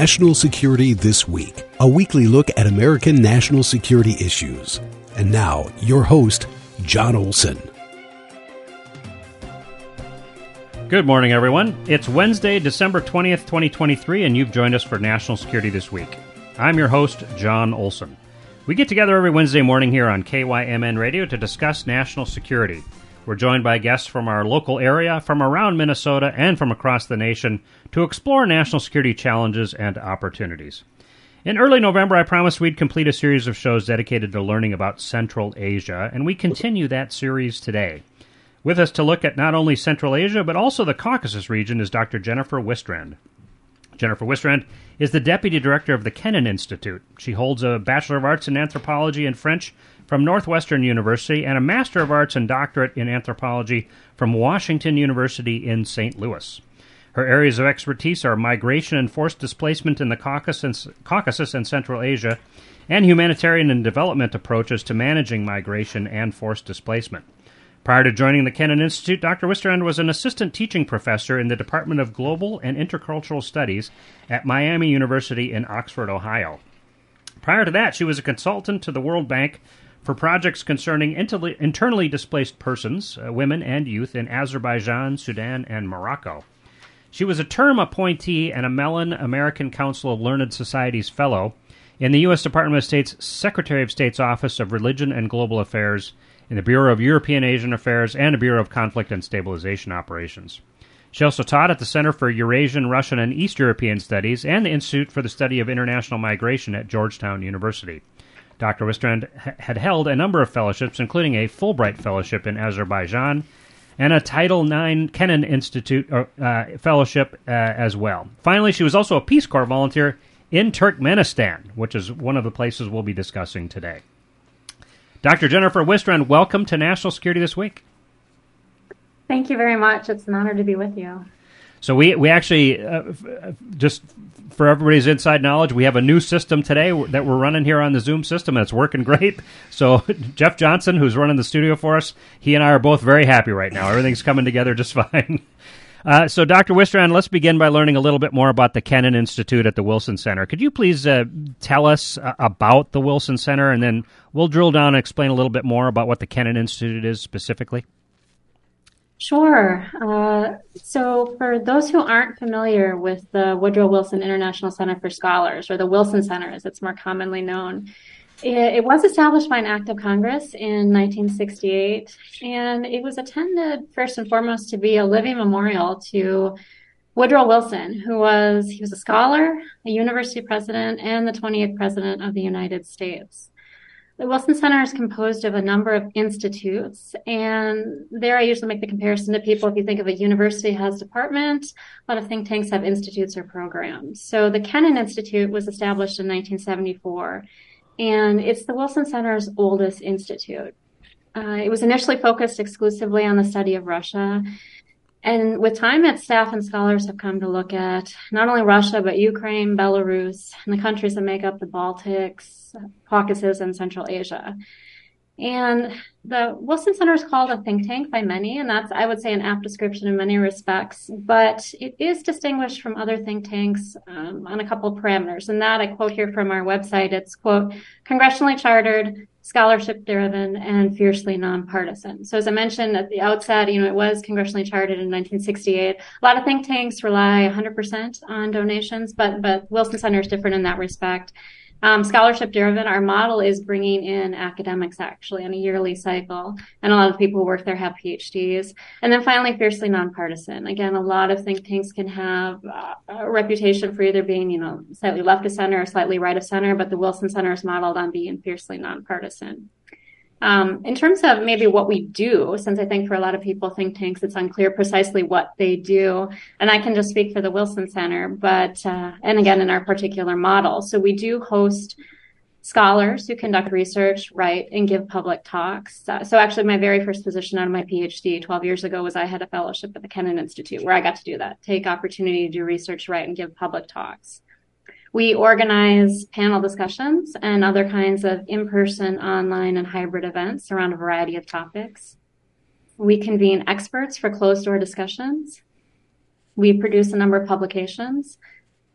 National Security This Week, a weekly look at American national security issues. And now, your host, Jon Olson. Good morning, everyone. It's Wednesday, December 20th, 2023, and you've joined us for National Security This Week. I'm your host, Jon Olson. We get together every Wednesday morning here on KYMN Radio to discuss national security. We're joined by guests from our local area, from around Minnesota, and from across the nation to explore national security challenges and opportunities. In early November, I promised we'd complete a series of shows dedicated to learning about Central Asia, and we continue that series today. With us to look at not only Central Asia, but also the Caucasus region is Dr. Jennifer Wistrand. Jennifer Wistrand is the Deputy Director of the Kennan Institute. She holds a Bachelor of Arts in Anthropology and French from Northwestern University and a Master of Arts and Doctorate in Anthropology from Washington University in St. Louis. Her areas of expertise are migration and forced displacement in the Caucasus and Central Asia, and humanitarian and development approaches to managing migration and forced displacement. Prior to joining the Kennan Institute, Dr. Wistrand was an assistant teaching professor in the Department of Global and Intercultural Studies at Miami University in Oxford, Ohio. Prior to that, she was a consultant to the World Bank for projects concerning internally displaced persons, uh, women, and youth in Azerbaijan, Sudan, and Morocco. She was a term appointee and a Mellon American Council of Learned Societies Fellow in the U.S. Department of State's Secretary of State's Office of Religion and Global Affairs, in the Bureau of European Asian Affairs, and the Bureau of Conflict and Stabilization Operations. She also taught at the Center for Eurasian, Russian, and East European Studies and the Institute for the Study of International Migration at Georgetown University. Dr. Wistrand had held a number of fellowships, including a Fulbright Fellowship in Azerbaijan and a Title IX Kennan Institute uh, uh, Fellowship uh, as well. Finally, she was also a Peace Corps volunteer in Turkmenistan, which is one of the places we'll be discussing today. Dr. Jennifer Wistrand, welcome to National Security This Week. Thank you very much. It's an honor to be with you. So we we actually uh, just for everybody's inside knowledge, we have a new system today that we're running here on the Zoom system, and it's working great. So Jeff Johnson, who's running the studio for us, he and I are both very happy right now. Everything's coming together just fine. Uh, so, Dr. Wistrand, let's begin by learning a little bit more about the Kennan Institute at the Wilson Center. Could you please uh, tell us uh, about the Wilson Center, and then we'll drill down and explain a little bit more about what the Kennan Institute is specifically? Sure. Uh, so, for those who aren't familiar with the Woodrow Wilson International Center for Scholars, or the Wilson Center as it's more commonly known, it, it was established by an act of Congress in 1968, and it was intended first and foremost to be a living memorial to Woodrow Wilson, who was he was a scholar, a university president, and the 28th president of the United States. The Wilson Center is composed of a number of institutes, and there I usually make the comparison to people. If you think of a university has department, a lot of think tanks have institutes or programs. So the Kennan Institute was established in 1974, and it's the Wilson Center's oldest institute. Uh, it was initially focused exclusively on the study of Russia and with time, its staff and scholars have come to look at not only Russia, but Ukraine, Belarus, and the countries that make up the Baltics, Caucasus, and Central Asia. And the Wilson Center is called a think tank by many, and that's, I would say, an apt description in many respects. But it is distinguished from other think tanks um, on a couple of parameters. And that I quote here from our website. It's, quote, congressionally chartered, scholarship driven and fiercely nonpartisan. So as I mentioned at the outset, you know, it was congressionally chartered in 1968. A lot of think tanks rely 100% on donations, but, but Wilson Center is different in that respect. Um, scholarship driven, our model is bringing in academics actually on a yearly cycle. And a lot of people who work there have PhDs. And then finally, fiercely nonpartisan. Again, a lot of think tanks can have uh, a reputation for either being, you know, slightly left of center or slightly right of center, but the Wilson Center is modeled on being fiercely nonpartisan. Um, in terms of maybe what we do, since I think for a lot of people, think tanks, it's unclear precisely what they do. And I can just speak for the Wilson Center, but, uh, and again, in our particular model. So we do host scholars who conduct research, write, and give public talks. Uh, so actually, my very first position of my PhD 12 years ago was I had a fellowship at the Kennan Institute where I got to do that, take opportunity to do research, write, and give public talks. We organize panel discussions and other kinds of in-person, online, and hybrid events around a variety of topics. We convene experts for closed door discussions. We produce a number of publications.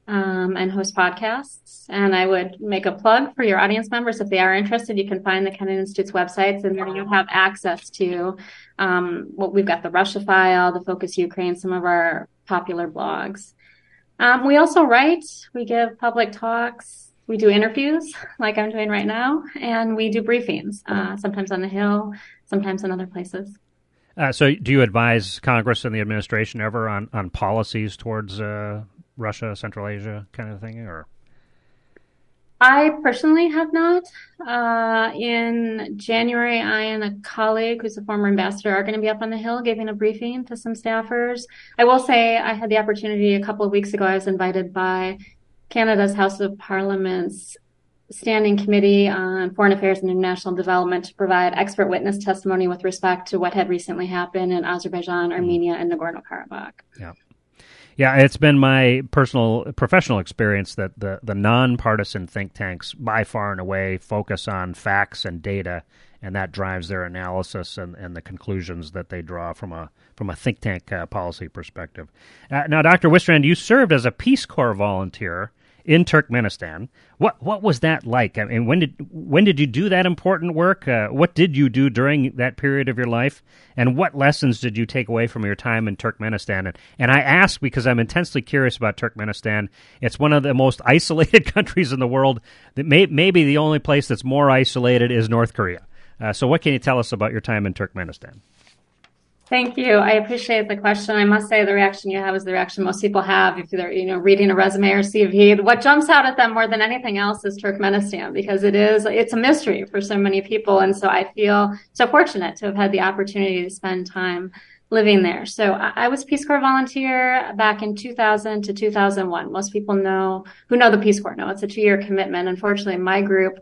um, and host podcasts. And I would make a plug for your audience members. If they are interested, you can find the Kennan Institute's websites and there you have access to um, what we've got the Russia file, the Focus Ukraine, some of our popular blogs. Um, we also write, we give public talks, we do interviews like I'm doing right now, and we do briefings, uh, sometimes on the Hill, sometimes in other places. Uh, so, do you advise Congress and the administration ever on, on policies towards uh, Russia, Central Asia kind of thing, or? I personally have not. Uh, in January, I and a colleague who's a former ambassador are going to be up on the Hill giving a briefing to some staffers. I will say I had the opportunity a couple of weeks ago. I was invited by Canada's House of Parliament's Standing Committee on Foreign Affairs and International Development to provide expert witness testimony with respect to what had recently happened in Azerbaijan, Armenia, and Nagorno Karabakh. Yeah. Yeah, it's been my personal professional experience that the, the nonpartisan think tanks by far and away focus on facts and data and that drives their analysis and, and the conclusions that they draw from a from a think tank uh, policy perspective. Uh, now, Dr. Wistrand, you served as a Peace Corps volunteer in Turkmenistan. What what was that like? I mean, when did when did you do that important work? Uh, what did you do during that period of your life? And what lessons did you take away from your time in Turkmenistan? And, and I ask because I'm intensely curious about Turkmenistan. It's one of the most isolated countries in the world. That may, maybe the only place that's more isolated is North Korea. Uh, so, what can you tell us about your time in Turkmenistan? Thank you. I appreciate the question. I must say the reaction you have is the reaction most people have if they're, you know, reading a resume or CV. What jumps out at them more than anything else is Turkmenistan because it is, it's a mystery for so many people. And so I feel so fortunate to have had the opportunity to spend time living there. So I was Peace Corps volunteer back in 2000 to 2001. Most people know, who know the Peace Corps know it's a two year commitment. Unfortunately, my group,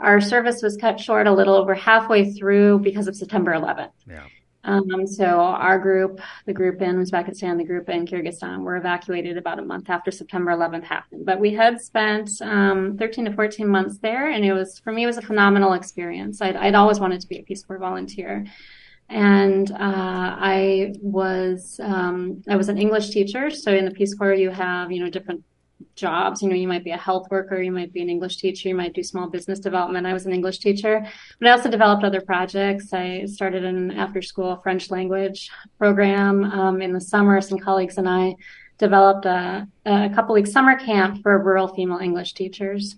our service was cut short a little over halfway through because of September 11th. Yeah. Um, so our group, the group in Uzbekistan, the group in Kyrgyzstan, were evacuated about a month after September 11th happened. But we had spent um, 13 to 14 months there, and it was for me it was a phenomenal experience. I'd, I'd always wanted to be a Peace Corps volunteer, and uh, I was um, I was an English teacher. So in the Peace Corps, you have you know different jobs. You know, you might be a health worker, you might be an English teacher, you might do small business development. I was an English teacher, but I also developed other projects. I started an after school French language program. Um, in the summer, some colleagues and I developed a, a couple week summer camp for rural female English teachers.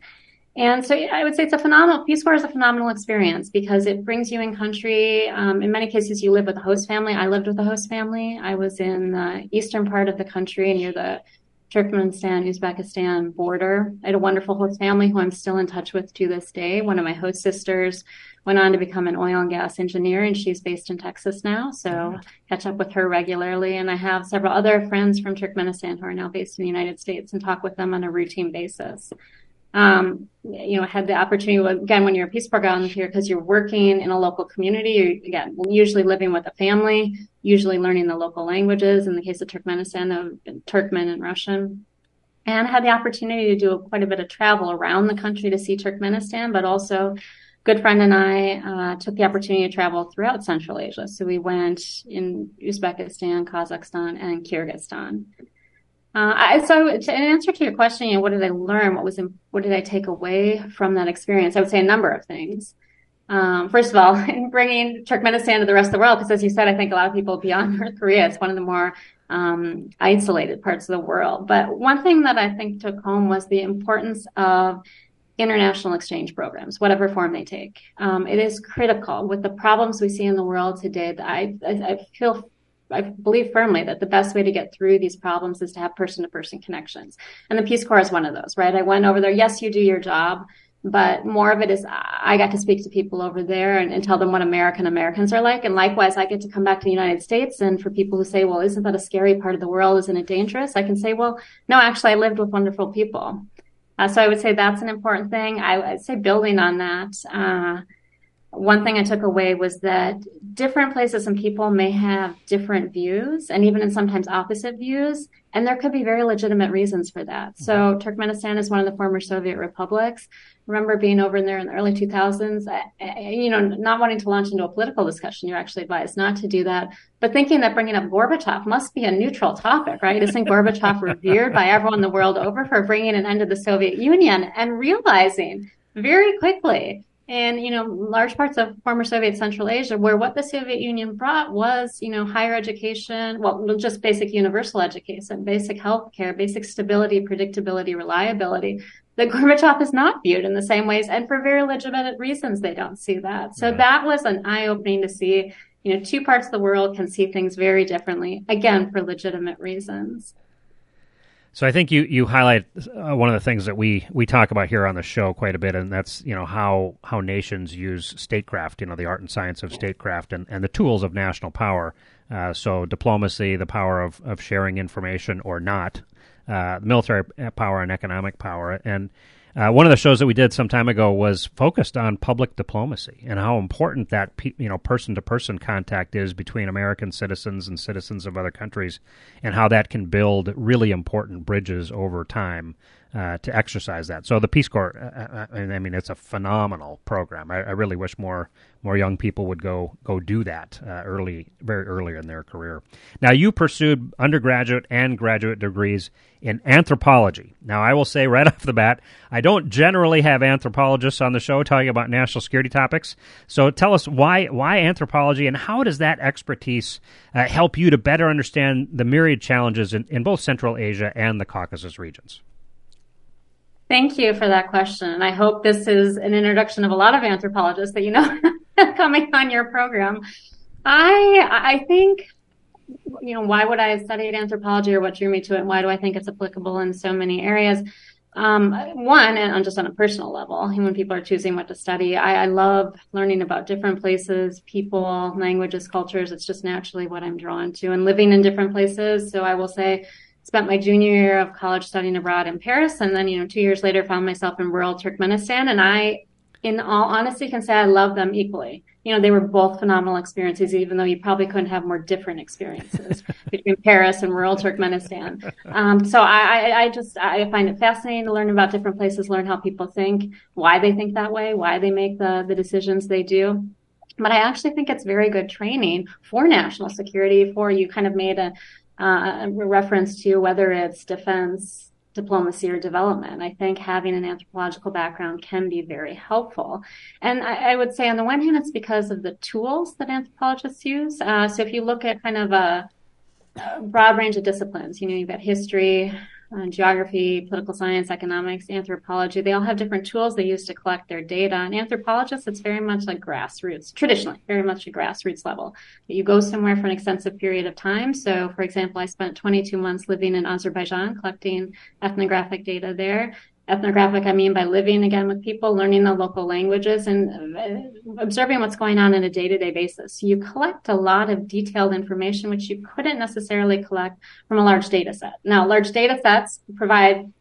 And so I would say it's a phenomenal, Peace Corps is a phenomenal experience because it brings you in country. Um, in many cases, you live with a host family. I lived with a host family. I was in the eastern part of the country near the Turkmenistan, Uzbekistan border. I had a wonderful host family who I'm still in touch with to this day. One of my host sisters went on to become an oil and gas engineer, and she's based in Texas now. So mm-hmm. catch up with her regularly. And I have several other friends from Turkmenistan who are now based in the United States and talk with them on a routine basis um, you know, had the opportunity again when you're a Peace Corps volunteer because you're working in a local community. You're, again, usually living with a family, usually learning the local languages. In the case of Turkmenistan, of Turkmen and Russian, and had the opportunity to do quite a bit of travel around the country to see Turkmenistan, but also. Good friend and I uh, took the opportunity to travel throughout Central Asia. So we went in Uzbekistan, Kazakhstan, and Kyrgyzstan. Uh, I, so to answer to your question, you know, what did I learn? What was, in, what did I take away from that experience? I would say a number of things. Um, first of all, in bringing Turkmenistan to the rest of the world, because as you said, I think a lot of people beyond North Korea, it's one of the more um, isolated parts of the world. But one thing that I think took home was the importance of international exchange programs, whatever form they take. Um, it is critical with the problems we see in the world today. I, I, I feel I believe firmly that the best way to get through these problems is to have person to person connections. And the Peace Corps is one of those, right? I went over there. Yes, you do your job, but more of it is I got to speak to people over there and, and, tell them what American Americans are like. And likewise, I get to come back to the United States. And for people who say, well, isn't that a scary part of the world? Isn't it dangerous? I can say, well, no, actually, I lived with wonderful people. Uh, so I would say that's an important thing. I would say building on that. Uh, one thing I took away was that different places and people may have different views and even in sometimes opposite views. And there could be very legitimate reasons for that. Mm-hmm. So Turkmenistan is one of the former Soviet republics. remember being over in there in the early 2000s, you know, not wanting to launch into a political discussion. You're actually advised not to do that, but thinking that bringing up Gorbachev must be a neutral topic, right? Isn't Gorbachev revered by everyone the world over for bringing an end to the Soviet Union and realizing very quickly and you know large parts of former soviet central asia where what the soviet union brought was you know higher education well just basic universal education basic health care basic stability predictability reliability that gorbachev is not viewed in the same ways. And for very legitimate reasons they don't see that. So that was an eye-opening to see you know two parts of the world can see things very differently again for legitimate reasons so I think you you highlight uh, one of the things that we we talk about here on the show quite a bit, and that's you know how how nations use statecraft, you know the art and science of statecraft, and and the tools of national power. Uh, so diplomacy, the power of of sharing information or not, uh, military power and economic power, and uh, one of the shows that we did some time ago was focused on public diplomacy and how important that pe- you know person to person contact is between American citizens and citizens of other countries, and how that can build really important bridges over time uh, to exercise that. So the Peace Corps, uh, uh, I mean, it's a phenomenal program. I, I, really wish more more young people would go go do that uh, early, very early in their career. Now, you pursued undergraduate and graduate degrees in anthropology. Now, I will say right off the bat, I don't generally have anthropologists on the show talking about national security topics. So, tell us why why anthropology and how does that expertise uh, help you to better understand the myriad challenges in, in both Central Asia and the Caucasus regions. Thank you for that question. And I hope this is an introduction of a lot of anthropologists that you know coming on your program. I, I think, you know, why would I have studied anthropology or what drew me to it? And why do I think it's applicable in so many areas? Um, one, and just on a personal level, when people are choosing what to study, I, I love learning about different places, people, languages, cultures. It's just naturally what I'm drawn to and living in different places. So I will say spent my junior year of college studying abroad in Paris. And then, you know, two years later, found myself in rural Turkmenistan. And I, in all honesty, can say I love them equally. You know, they were both phenomenal experiences, even though you probably couldn't have more different experiences between Paris and rural Turkmenistan. Um, so I, I just, I find it fascinating to learn about different places, learn how people think, why they think that way, why they make the, the decisions they do. But I actually think it's very good training for national security, for you kind of made a, uh, reference to whether it's defense, diplomacy, or development. I think having an anthropological background can be very helpful. And I, I would say, on the one hand, it's because of the tools that anthropologists use. Uh, so if you look at kind of a, a broad range of disciplines, you know, you've got history, uh, geography, political science, economics, anthropology. They all have different tools they use to collect their data. And anthropologists, it's very much like grassroots, traditionally, very much a grassroots level. You go somewhere for an extensive period of time. So, for example, I spent 22 months living in Azerbaijan collecting ethnographic data there ethnographic, I mean by living again with people, learning the local languages, and observing what's going on in a day to day basis. You collect a lot of detailed information, which you couldn't necessarily collect from a large data set. Now, large data sets provide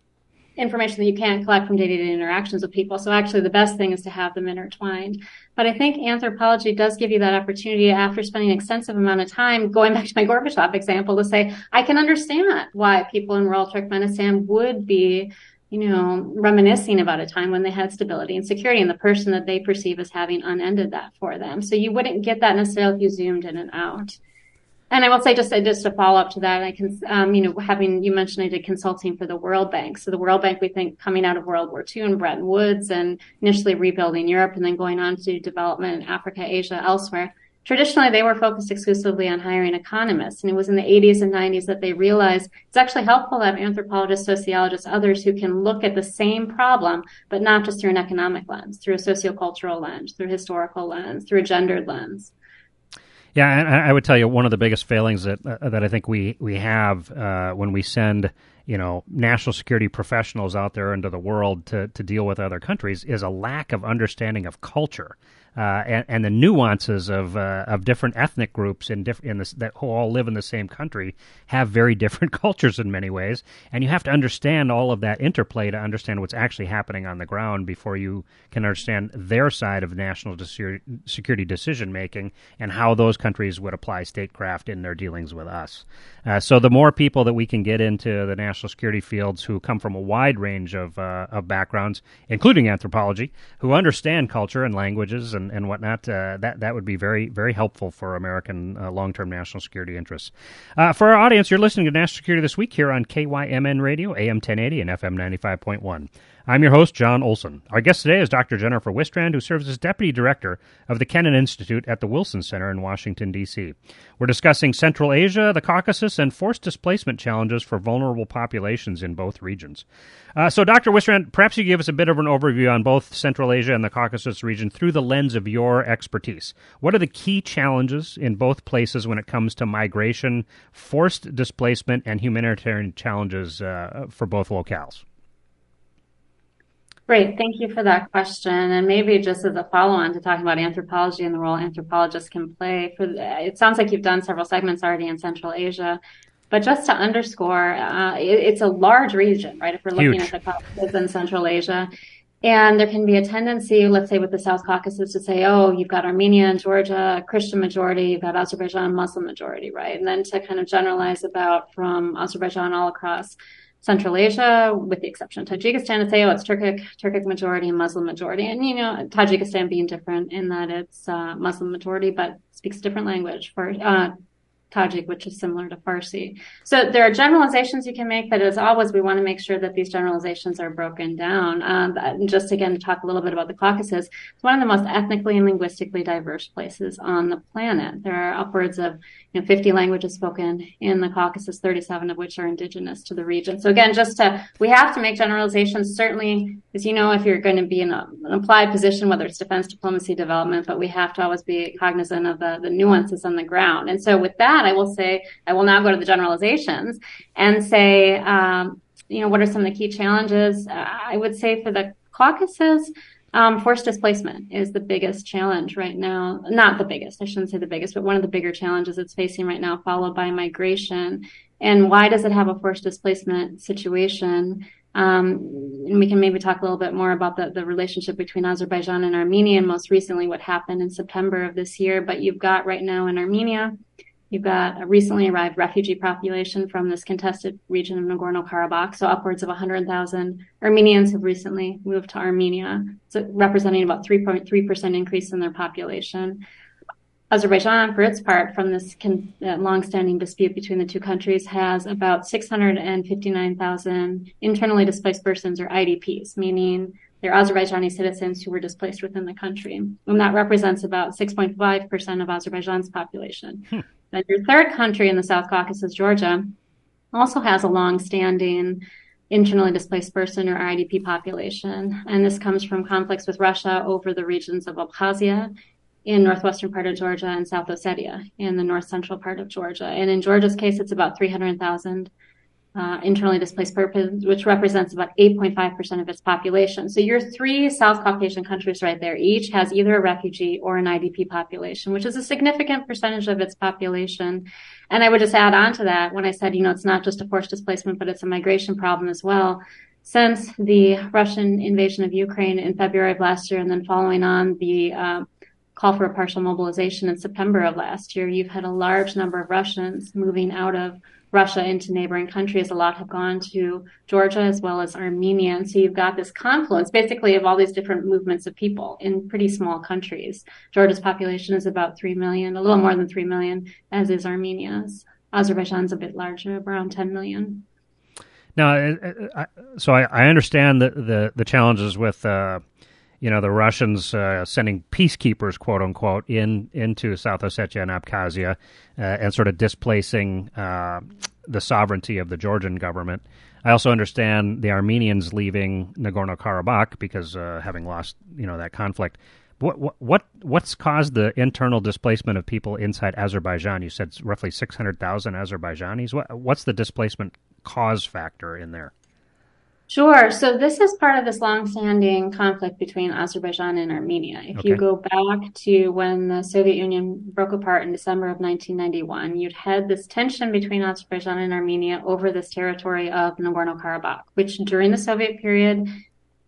information that you can't collect from day to day interactions with people. So actually the best thing is to have them intertwined. But I think anthropology does give you that opportunity after spending an extensive amount of time going back to my Gorbachev example to say, I can understand why people in rural Turkmenistan would be you know, reminiscing about a time when they had stability and security and the person that they perceive as having unended that for them. So you wouldn't get that necessarily if you zoomed in and out. And I will say just just to follow up to that, I can, um, you know, having you mentioned I did consulting for the World Bank. So the World Bank, we think coming out of World War II and Bretton Woods and initially rebuilding Europe and then going on to development in Africa, Asia, elsewhere Traditionally, they were focused exclusively on hiring economists, and it was in the 80s and 90s that they realized it's actually helpful to have anthropologists, sociologists, others who can look at the same problem, but not just through an economic lens, through a sociocultural lens, through a historical lens, through a gendered lens. Yeah, and I would tell you one of the biggest failings that uh, that I think we we have uh, when we send you know national security professionals out there into the world to to deal with other countries is a lack of understanding of culture uh, and, and, the nuances of uh, of different ethnic groups in diff- in this, that who all live in the same country have very different cultures in many ways, and you have to understand all of that interplay to understand what's actually happening on the ground before you can understand their side of national security decision making and how those countries would apply statecraft in their dealings with us. Uh, so the more people that we can get into the national security fields who come from a wide range of uh, of backgrounds, including anthropology, who understand culture and languages and, and whatnot, uh, that that would be very very helpful for American uh, long term national security interests. Uh, for our audience, you're listening to National Security This Week here on KYMN Radio, AM 1080 and FM 95.1. I'm your host, Jon Olson. Our guest today is Dr. Jennifer Wistrand, who serves as Deputy Director of the Kennan Institute at the Wilson Center in Washington, D.C. We're discussing Central Asia, the Caucasus, and forced displacement challenges for vulnerable populations in both regions. Uh, so, Dr. Wistrand, perhaps you give us a bit of an overview on both Central Asia and the Caucasus region through the lens of your expertise. What are the key challenges in both places when it comes to migration, forced displacement, and humanitarian challenges uh, for both locales? Great. Thank you for that question. And maybe just as a follow-on to talking about anthropology and the role anthropologists can play for, it sounds like you've done several segments already in Central Asia. But just to underscore, uh, it, it's a large region, right? If we're looking Huge. at the Caucasus and Central Asia. And there can be a tendency, let's say with the South Caucasus, to say, oh, you've got Armenia and Georgia, Christian majority, you've got Azerbaijan, Muslim majority, right? And then to kind of generalize about from Azerbaijan all across Central Asia, with the exception of Tajikistan, to say, oh, it's Turkic, Turkic majority and Muslim majority. And, you know, Tajikistan being different in that it's uh, Muslim majority, but speaks a different language for, uh, Tajik, which is similar to Farsi. So there are generalizations you can make, but as always, we want to make sure that these generalizations are broken down. Um, just again, to talk a little bit about the Caucasus, it's one of the most ethnically and linguistically diverse places on the planet. There are upwards of you know, 50 languages spoken in the Caucasus, 37 of which are indigenous to the region. So again, just to, we have to make generalizations, certainly, as you know, if you're going to be in a, an applied position, whether it's defense, diplomacy, development, but we have to always be cognizant of the, the nuances on the ground. And so with that, I will say, I will now go to the generalizations and say, um, you know, what are some of the key challenges? Uh, I would say for the Caucasus, um, forced displacement is the biggest challenge right now. Not the biggest, I shouldn't say the biggest, but one of the bigger challenges it's facing right now, followed by migration. And why does it have a forced displacement situation? Um, and we can maybe talk a little bit more about the, the relationship between Azerbaijan and Armenia, and most recently what happened in September of this year. But you've got right now in Armenia, You've got a recently arrived refugee population from this contested region of Nagorno-Karabakh. So upwards of 100,000 Armenians have recently moved to Armenia, so representing about 3.3% increase in their population. Azerbaijan, for its part, from this con- uh, long-standing dispute between the two countries, has about 659,000 internally displaced persons or IDPs, meaning they're Azerbaijani citizens who were displaced within the country. And that represents about 6.5% of Azerbaijan's population. Hmm. Then your third country in the South Caucasus, Georgia, also has a long-standing internally displaced person or IDP population. And this comes from conflicts with Russia over the regions of Abkhazia in northwestern part of Georgia and South Ossetia in the north central part of Georgia. And in Georgia's case, it's about 300,000 uh, internally displaced persons, which represents about 8.5% of its population. So your three South Caucasian countries right there, each has either a refugee or an IDP population, which is a significant percentage of its population. And I would just add on to that when I said, you know, it's not just a forced displacement, but it's a migration problem as well. Since the Russian invasion of Ukraine in February of last year, and then following on the uh, call for a partial mobilization in September of last year, you've had a large number of Russians moving out of Russia into neighboring countries. A lot have gone to Georgia as well as Armenia. And so you've got this confluence basically of all these different movements of people in pretty small countries. Georgia's population is about 3 million, a little more than 3 million, as is Armenia's. Azerbaijan's a bit larger, around 10 million. Now, so I, understand the, the, the challenges with uh, you know, the Russians uh, sending peacekeepers, quote unquote, in into South Ossetia and Abkhazia, uh, and sort of displacing uh, the sovereignty of the Georgian government. I also understand the Armenians leaving Nagorno Karabakh because uh, having lost, you know, that conflict. What, what what what's caused the internal displacement of people inside Azerbaijan? You said roughly six hundred thousand Azerbaijanis. What what's the displacement cause factor in there? Sure. So this is part of this long-standing conflict between Azerbaijan and Armenia. If okay. you go back to when the Soviet Union broke apart in December of 1991, you'd had this tension between Azerbaijan and Armenia over this territory of Nagorno-Karabakh, which during the Soviet period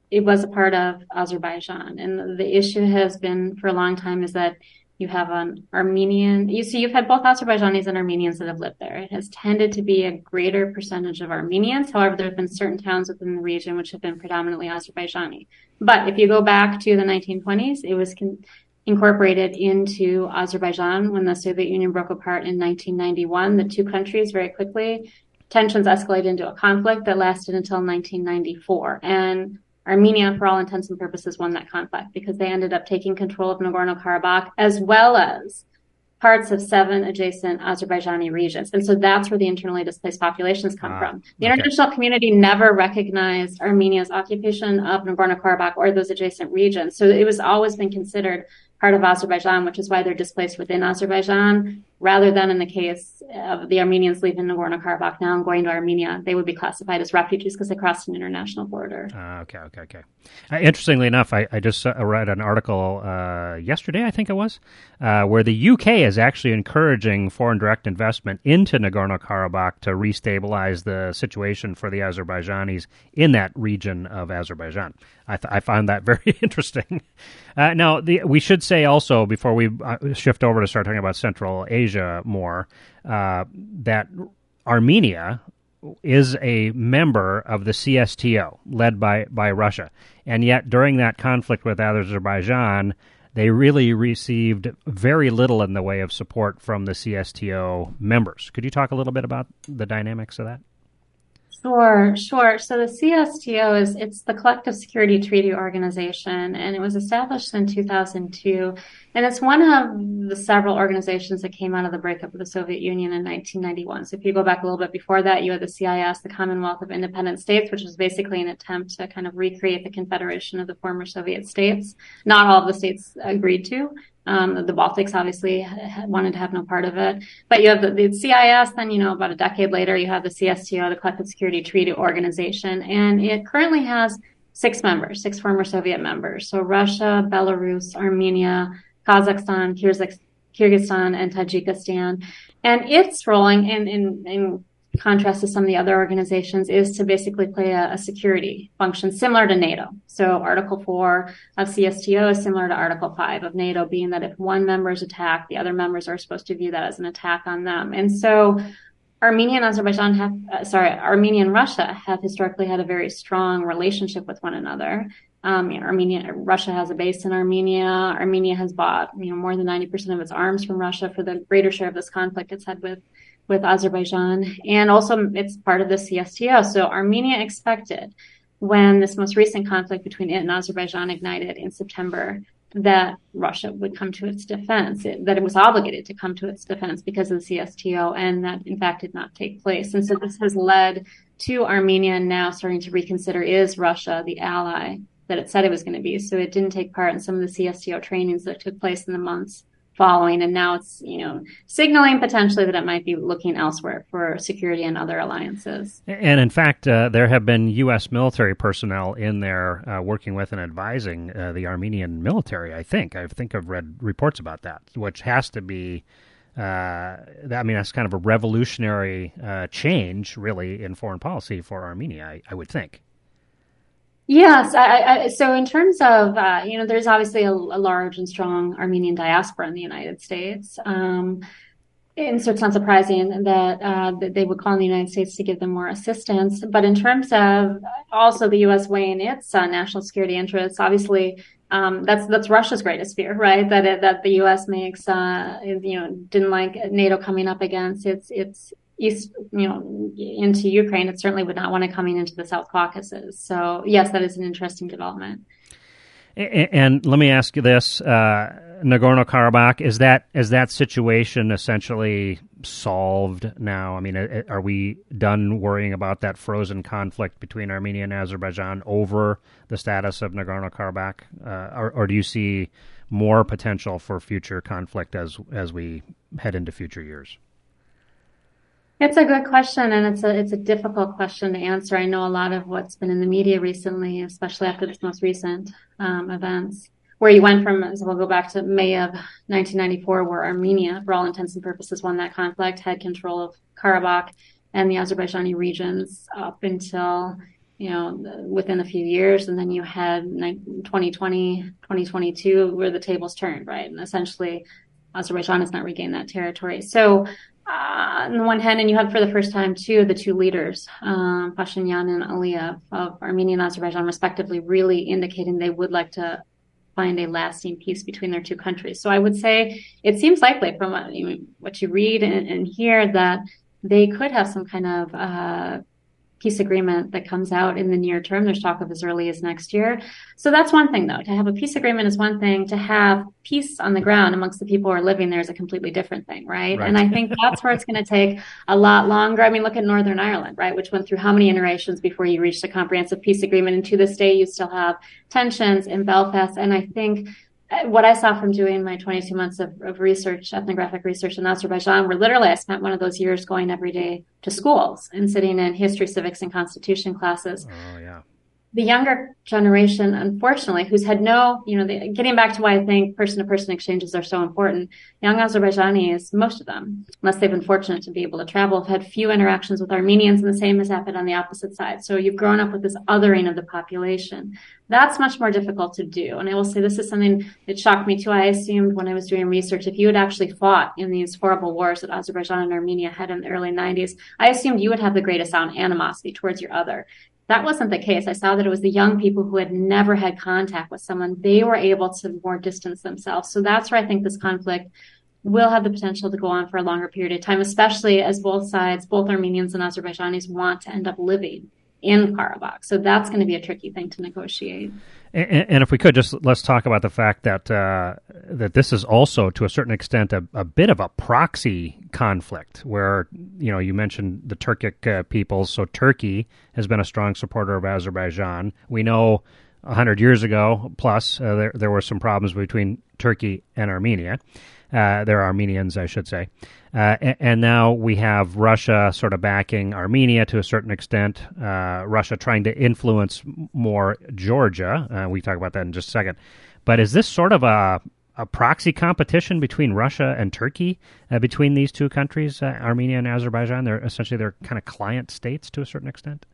it was a part of Azerbaijan. And the issue has been for a long time is that you have an Armenian, you see, you've had both Azerbaijanis and Armenians that have lived there. It has tended to be a greater percentage of Armenians. However, there have been certain towns within the region which have been predominantly Azerbaijani. But if you go back to the 1920s, it was con- incorporated into Azerbaijan when the Soviet Union broke apart in 1991. The two countries very quickly, tensions escalated into a conflict that lasted until 1994. And Armenia, for all intents and purposes, won that conflict because they ended up taking control of Nagorno Karabakh as well as parts of seven adjacent Azerbaijani regions. And so that's where the internally displaced populations come ah, from. The okay. international community never recognized Armenia's occupation of Nagorno Karabakh or those adjacent regions. So it was always been considered part of Azerbaijan, which is why they're displaced within Azerbaijan, rather than in the case of the Armenians leaving Nagorno-Karabakh now and going to Armenia, they would be classified as refugees because they crossed an international border. Uh, okay, okay, okay. Uh, interestingly enough, I, I just uh, read an article uh, yesterday, I think it was, uh, where the UK is actually encouraging foreign direct investment into Nagorno-Karabakh to restabilize the situation for the Azerbaijanis in that region of Azerbaijan. I, th- I that very interesting. Uh, now, the, we should say also before we shift over to start talking about Central Asia more uh, that Armenia is a member of the CSTO, led by by Russia, and yet during that conflict with Azerbaijan, they really received very little in the way of support from the CSTO members. Could you talk a little bit about the dynamics of that? Sure, sure. So the CSTO is it's the Collective Security Treaty Organization, and it was established in 2002. And it's one of the several organizations that came out of the breakup of the Soviet Union in 1991. So if you go back a little bit before that, you had the CIS, the Commonwealth of Independent States, which was basically an attempt to kind of recreate the confederation of the former Soviet states. Not all of the states agreed to. Um, the Baltics obviously wanted to have no part of it. But you have the, the, CIS, then, you know, about a decade later, you have the CSTO, the Collective Security Treaty Organization, and it currently has six members, six former Soviet members. So Russia, Belarus, Armenia, Kazakhstan, Kyrgyzstan, and Tajikistan. And its rolling in, in, in contrast to some of the other organizations is to basically play a, a, security function similar to NATO. So Article 4 of CSTO is similar to Article 5 of NATO, being that if one member is attacked, the other members are supposed to view that as an attack on them. And so Armenia and Azerbaijan have, uh, sorry, Armenia and Russia have historically had a very strong relationship with one another. Um, you know, Armenia, Russia has a base in Armenia. Armenia has bought, you know, more than 90% of its arms from Russia for the greater share of this conflict it's had with with Azerbaijan, and also it's part of the CSTO. So Armenia expected when this most recent conflict between it and Azerbaijan ignited in September that Russia would come to its defense, it, that it was obligated to come to its defense because of the CSTO, and that in fact did not take place. And so this has led to Armenia now starting to reconsider is Russia the ally that it said it was going to be. So it didn't take part in some of the CSTO trainings that took place in the months following and now it's you know signaling potentially that it might be looking elsewhere for security and other alliances and in fact uh, there have been u.s military personnel in there uh, working with and advising uh, the armenian military i think i think i've read reports about that which has to be uh, I mean, that's kind of a revolutionary uh, change, really, in foreign policy for Armenia. I, I would think. Yes. I, I, so in terms of, uh, you know, there's obviously a, a, large and strong Armenian diaspora in the United States. Um, and so it's not surprising that, uh, that they would call on the United States to give them more assistance. But in terms of also the U.S. weighing its uh, national security interests, obviously um, that's that's Russia's greatest fear, right? That it, that the U.S. makes, uh, you know, didn't like NATO coming up against its its east, you know, into Ukraine, it certainly would not want it coming into the South Caucasus. So yes, that is an interesting development. And, and let me ask you this: uh, Nagorno Karabakh is that is that situation essentially solved now? I mean, are we done worrying about that frozen conflict between Armenia and Azerbaijan over the status of Nagorno Karabakh, uh, or, or do you see more potential for future conflict as as we head into future years? It's a good question, and it's a it's a difficult question to answer. I know a lot of what's been in the media recently, especially after this most recent um, events, where you went from. So we'll go back to May of 1994, where Armenia, for all intents and purposes, won that conflict, had control of Karabakh and the Azerbaijani regions up until you know within a few years, and then you had 2020, 2022, where the tables turned, right, and essentially Azerbaijan has not regained that territory. So uh, on the one hand, and you had for the first time too the two leaders, um, Pashinyan and Aliyev of Armenia and Azerbaijan, respectively, really indicating they would like to find a lasting peace between their two countries. So I would say it seems likely from what you, what you read and, and hear that they could have some kind of uh, peace agreement that comes out in the near term. There's talk of as early as next year. So that's one thing, though. To have a peace agreement is one thing. To have peace on the ground amongst the people who are living there is a completely different thing, right? right. And I think that's where it's going to take a lot longer. I mean, look at Northern Ireland, right, which went through how many iterations before you reached a comprehensive peace agreement. And to this day, you still have tensions in Belfast. And I think Uh, what I saw from doing my 22 months of, of, research, ethnographic research in Azerbaijan, where literally I spent one of those years going every day to schools and sitting in history, civics, and constitution classes. Oh, yeah the younger generation, unfortunately, who's had no, you know, the, getting back to why I think person to person exchanges are so important, young Azerbaijanis, most of them, unless they've been fortunate to be able to travel, have had few interactions with Armenians, and the same has happened on the opposite side. So you've grown up with this othering of the population. That's much more difficult to do. And I will say this is something that shocked me too. I assumed when I was doing research, if you had actually fought in these horrible wars that Azerbaijan and Armenia had in the early 90s, I assumed you would have the greatest animosity towards your other. That wasn't the case. I saw that it was the young people who had never had contact with someone. They were able to more distance themselves. So that's where I think this conflict will have the potential to go on for a longer period of time, especially as both sides, both Armenians and Azerbaijanis, want to end up living in Karabakh. So that's going to be a tricky thing to negotiate. And, and if we could just let's talk about the fact that uh, that this is also, to a certain extent, a, a, bit of a proxy conflict, where you know you mentioned the Turkic uh, peoples. So Turkey has been a strong supporter of Azerbaijan. We know hundred years ago plus uh, there there were some problems between Turkey and Armenia. Uh, they're Armenians, I should say. Uh, and, and, now we have Russia sort of backing Armenia to a certain extent. Uh, Russia trying to influence more Georgia. Uh, we talk about that in just a second. But is this sort of a a proxy competition between Russia and Turkey, uh, between these two countries, Armenia and Azerbaijan? They're essentially they're kind of client states to a certain extent.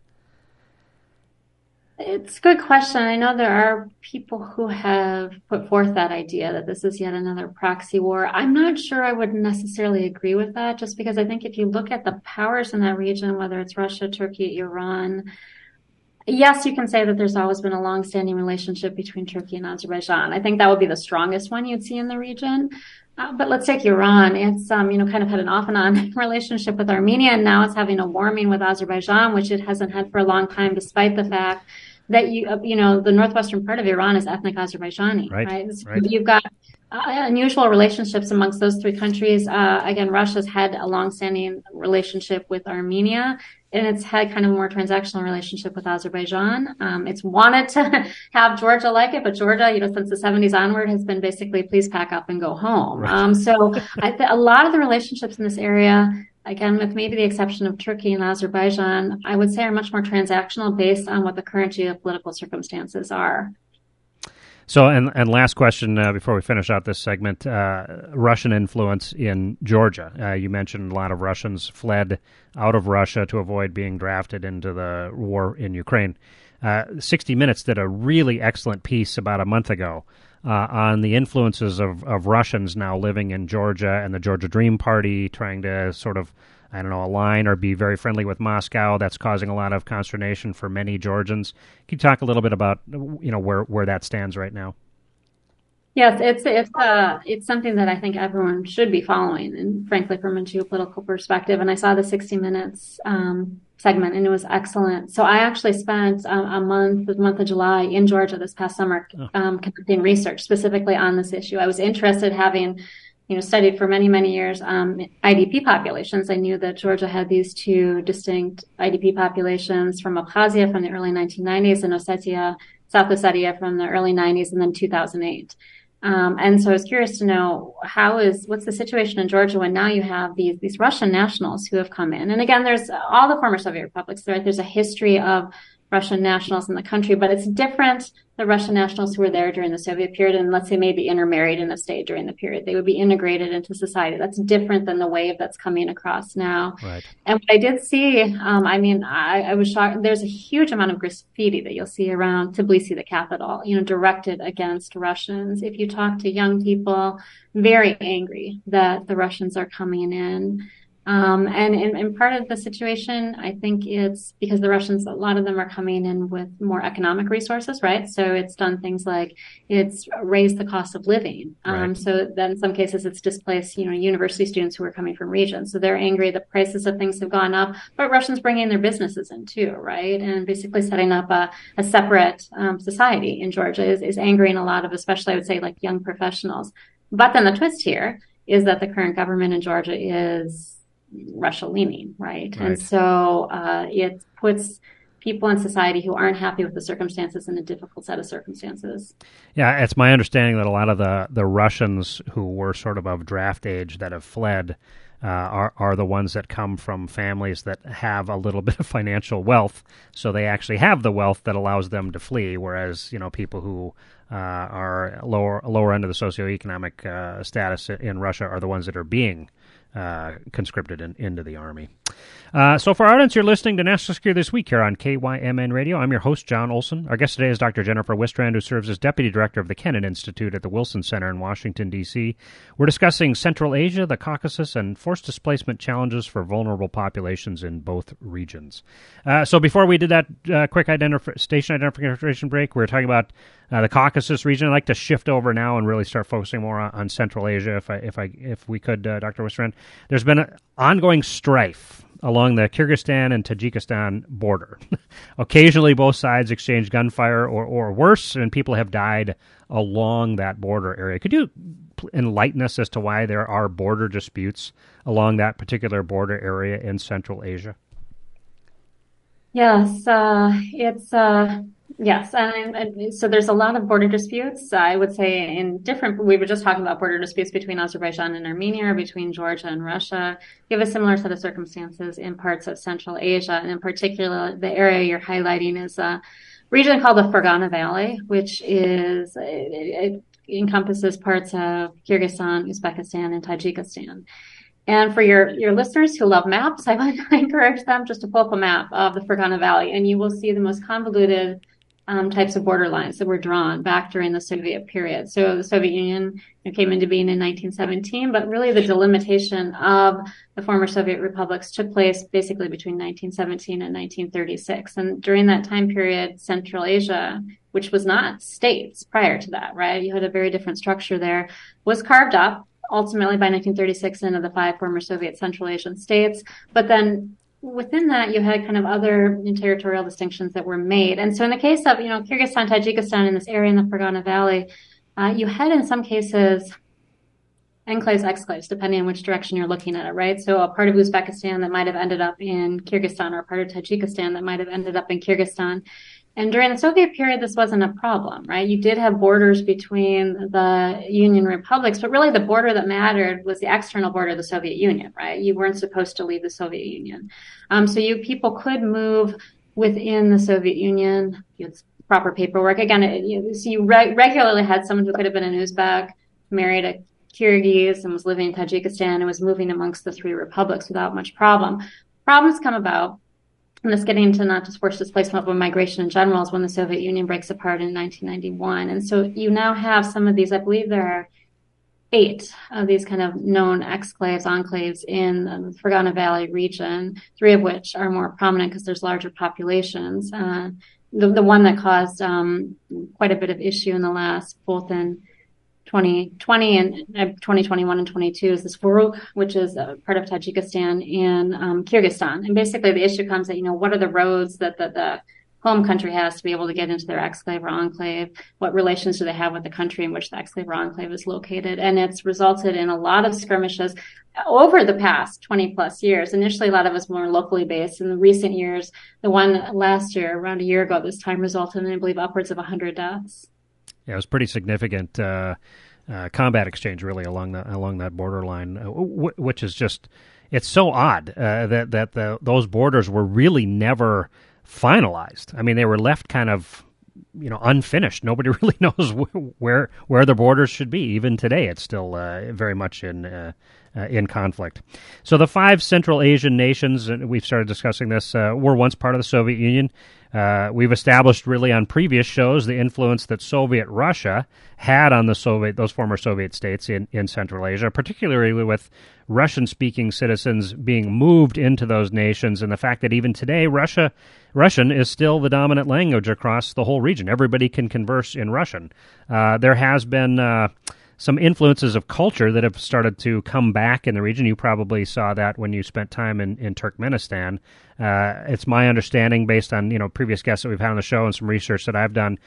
It's a good question. I know there are people who have put forth that idea that this is yet another proxy war. I'm not sure I would necessarily agree with that, just because I think if you look at the powers in that region, whether it's Russia, Turkey, Iran, yes, you can say that there's always been a long-standing relationship between Turkey and Azerbaijan. I think that would be the strongest one you'd see in the region. Uh, but let's take Iran. It's um, you know kind of had an off and on relationship with Armenia, and now it's having a warming with Azerbaijan, which it hasn't had for a long time, despite the fact that you uh, you know the northwestern part of Iran is ethnic Azerbaijani, right? right? Right. You've got uh, unusual relationships amongst those three countries. Uh, again, Russia's had a long-standing relationship with Armenia, and it's had kind of a more transactional relationship with Azerbaijan. Um, it's wanted to have Georgia like it, but Georgia, you know, since the 70s onward, has been basically please pack up and go home. Right. Um, so I th- a lot of the relationships in this area again, with maybe the exception of Turkey and Azerbaijan, I would say are much more transactional based on what the current geopolitical circumstances are. So, and, and last question uh, before we finish out this segment uh, Russian influence in Georgia. Uh, you mentioned a lot of Russians fled out of Russia to avoid being drafted into the war in Ukraine. Uh, 60 Minutes did a really excellent piece about a month ago uh, on the influences of, of Russians now living in Georgia and the Georgia Dream Party trying to sort of, I don't know, align or be very friendly with Moscow. That's causing a lot of consternation for many Georgians. Can you talk a little bit about, you know, where, where that stands right now? Yes, it's it's uh it's something that I think everyone should be following, and frankly, from a geopolitical perspective. And I saw the 60 Minutes um, segment and it was excellent. So I actually spent um, a month, the month of July in Georgia this past summer, oh. um, conducting research specifically on this issue. I was interested having, you know, studied for many, many years, um, IDP populations. I knew that Georgia had these two distinct IDP populations from Abkhazia from the early 1990s and Ossetia, South Ossetia from the early 90s and then 2008. Um, and so I was curious to know how is what's the situation in Georgia when now you have these these Russian nationals who have come in. And again, there's all the former Soviet republics. Right? There's a history of Russian nationals in the country, but it's different the Russian nationals who were there during the Soviet period and let's say maybe intermarried in a state during the period. They would be integrated into society. That's different than the wave that's coming across now. Right. And what I did see, um, I mean, I, I, was shocked. There's a huge amount of graffiti that you'll see around Tbilisi, the capital, you know, directed against Russians. If you talk to young people, very angry that the Russians are coming in. Um, and, and, and part of the situation, I think it's because the Russians, a lot of them are coming in with more economic resources, right? So it's done things like it's raised the cost of living. Um, right. So then in some cases it's displaced, you know, university students who are coming from regions. So they're angry. The prices of things have gone up, but Russians bringing their businesses in too, right? And basically setting up a, a separate um, society in Georgia is, is angering a lot of, especially I would say like young professionals. But then the twist here is that the current government in Georgia is Russia leaning, right? right? And so uh, it puts people in society who aren't happy with the circumstances in a difficult set of circumstances. Yeah, it's my understanding that a lot of the, the Russians who were sort of of draft age that have fled uh, are are the ones that come from families that have a little bit of financial wealth, so they actually have the wealth that allows them to flee. Whereas you know people who uh, are lower lower end of the socioeconomic uh, status in Russia are the ones that are being uh, conscripted in, into the army. Uh, so, for our audience, you're listening to National Security This Week here on KYMN Radio. I'm your host, Jon Olson. Our guest today is Dr. Jennifer Wistrand, who serves as Deputy Director of the Kennan Institute at the Wilson Center in Washington, D.C. We're discussing Central Asia, the Caucasus, and forced displacement challenges for vulnerable populations in both regions. Uh, so, before we did that uh, quick identif- station identification break, we were talking about uh, the Caucasus region. I'd like to shift over now and really start focusing more on, on Central Asia, if I, if I, if we could, uh, Dr. Wistrand. There's been an ongoing strife along the Kyrgyzstan and Tajikistan border. Occasionally, both sides exchange gunfire or, or worse, and people have died along that border area. Could you enlighten us as to why there are border disputes along that particular border area in Central Asia? Yes, uh, it's uh, Yes, and, so there's a lot of border disputes. I would say in different. We were just talking about border disputes between Azerbaijan and Armenia, between Georgia and Russia. You have a similar set of circumstances in parts of Central Asia, and in particular, the area you're highlighting is a region called the Fergana Valley, which is it, it encompasses parts of Kyrgyzstan, Uzbekistan, and Tajikistan. And for your, your listeners who love maps, I would encourage them just to pull up a map of the Fergana Valley, and you will see the most convoluted um, types of border lines that were drawn back during the Soviet period. So the Soviet Union came into being in 1917, but really the delimitation of the former Soviet republics took place basically between 1917 and 1936. And during that time period, Central Asia, which was not states prior to that, right? You had a very different structure there, was carved up ultimately by 1936 into the five former Soviet Central Asian states. But then within that, you had kind of other territorial distinctions that were made. And so in the case of, you know, Kyrgyzstan, Tajikistan in this area in the Fergana Valley, uh, you had in some cases enclaves, exclaves, depending on which direction you're looking at it, right? So a part of Uzbekistan that might have ended up in Kyrgyzstan or a part of Tajikistan that might have ended up in Kyrgyzstan. And during the Soviet period, this wasn't a problem, right? You did have borders between the Union republics, but really the border that mattered was the external border of the Soviet Union, right? You weren't supposed to leave the Soviet Union. Um, so you people could move within the Soviet Union. It's proper paperwork. Again, it, you, so you re- regularly had someone who could have been an Uzbek, married a Kyrgyz, and was living in Tajikistan and was moving amongst the three republics without much problem. Problems come about and this getting into not just forced displacement, but migration in general is when the Soviet Union breaks apart in 1991. And so you now have some of these, I believe there are eight of these kind of known exclaves, enclaves in the Fergana Valley region, three of which are more prominent because there's larger populations. Uh, the, the one that caused um, quite a bit of issue in the last, both in 2020 and uh, 2021 and 22 is this Vorukh, which is a part of Tajikistan and um, Kyrgyzstan. And basically, the issue comes that you know what are the roads that the, the home country has to be able to get into their exclave or enclave? What relations do they have with the country in which the exclave or enclave is located? And it's resulted in a lot of skirmishes over the past 20 plus years. Initially, a lot of us more locally based. In the recent years, the one last year, around a year ago, at this time resulted in, I believe, upwards of 100 deaths. Yeah, it was pretty significant. Uh, uh, combat exchange really along that along that borderline, uh, which is just it's so odd uh, that that the, those borders were really never finalized. I mean, they were left kind of you know unfinished. Nobody really knows where where the borders should be. Even today, it's still uh, very much in uh, uh, in conflict. So the five Central Asian nations, and we've started discussing this, uh, were once part of the Soviet Union. Uh, we've established really on previous shows the influence that Soviet Russia had on the Soviet those former Soviet states in, in Central Asia, particularly with Russian speaking citizens being moved into those nations and the fact that even today Russia Russian is still the dominant language across the whole region. Everybody can converse in Russian. Uh, there has been uh, some influences of culture that have started to come back in the region. You probably saw that when you spent time in, in Turkmenistan. Uh, it's my understanding, based on you know previous guests that we've had on the show and some research that I've done,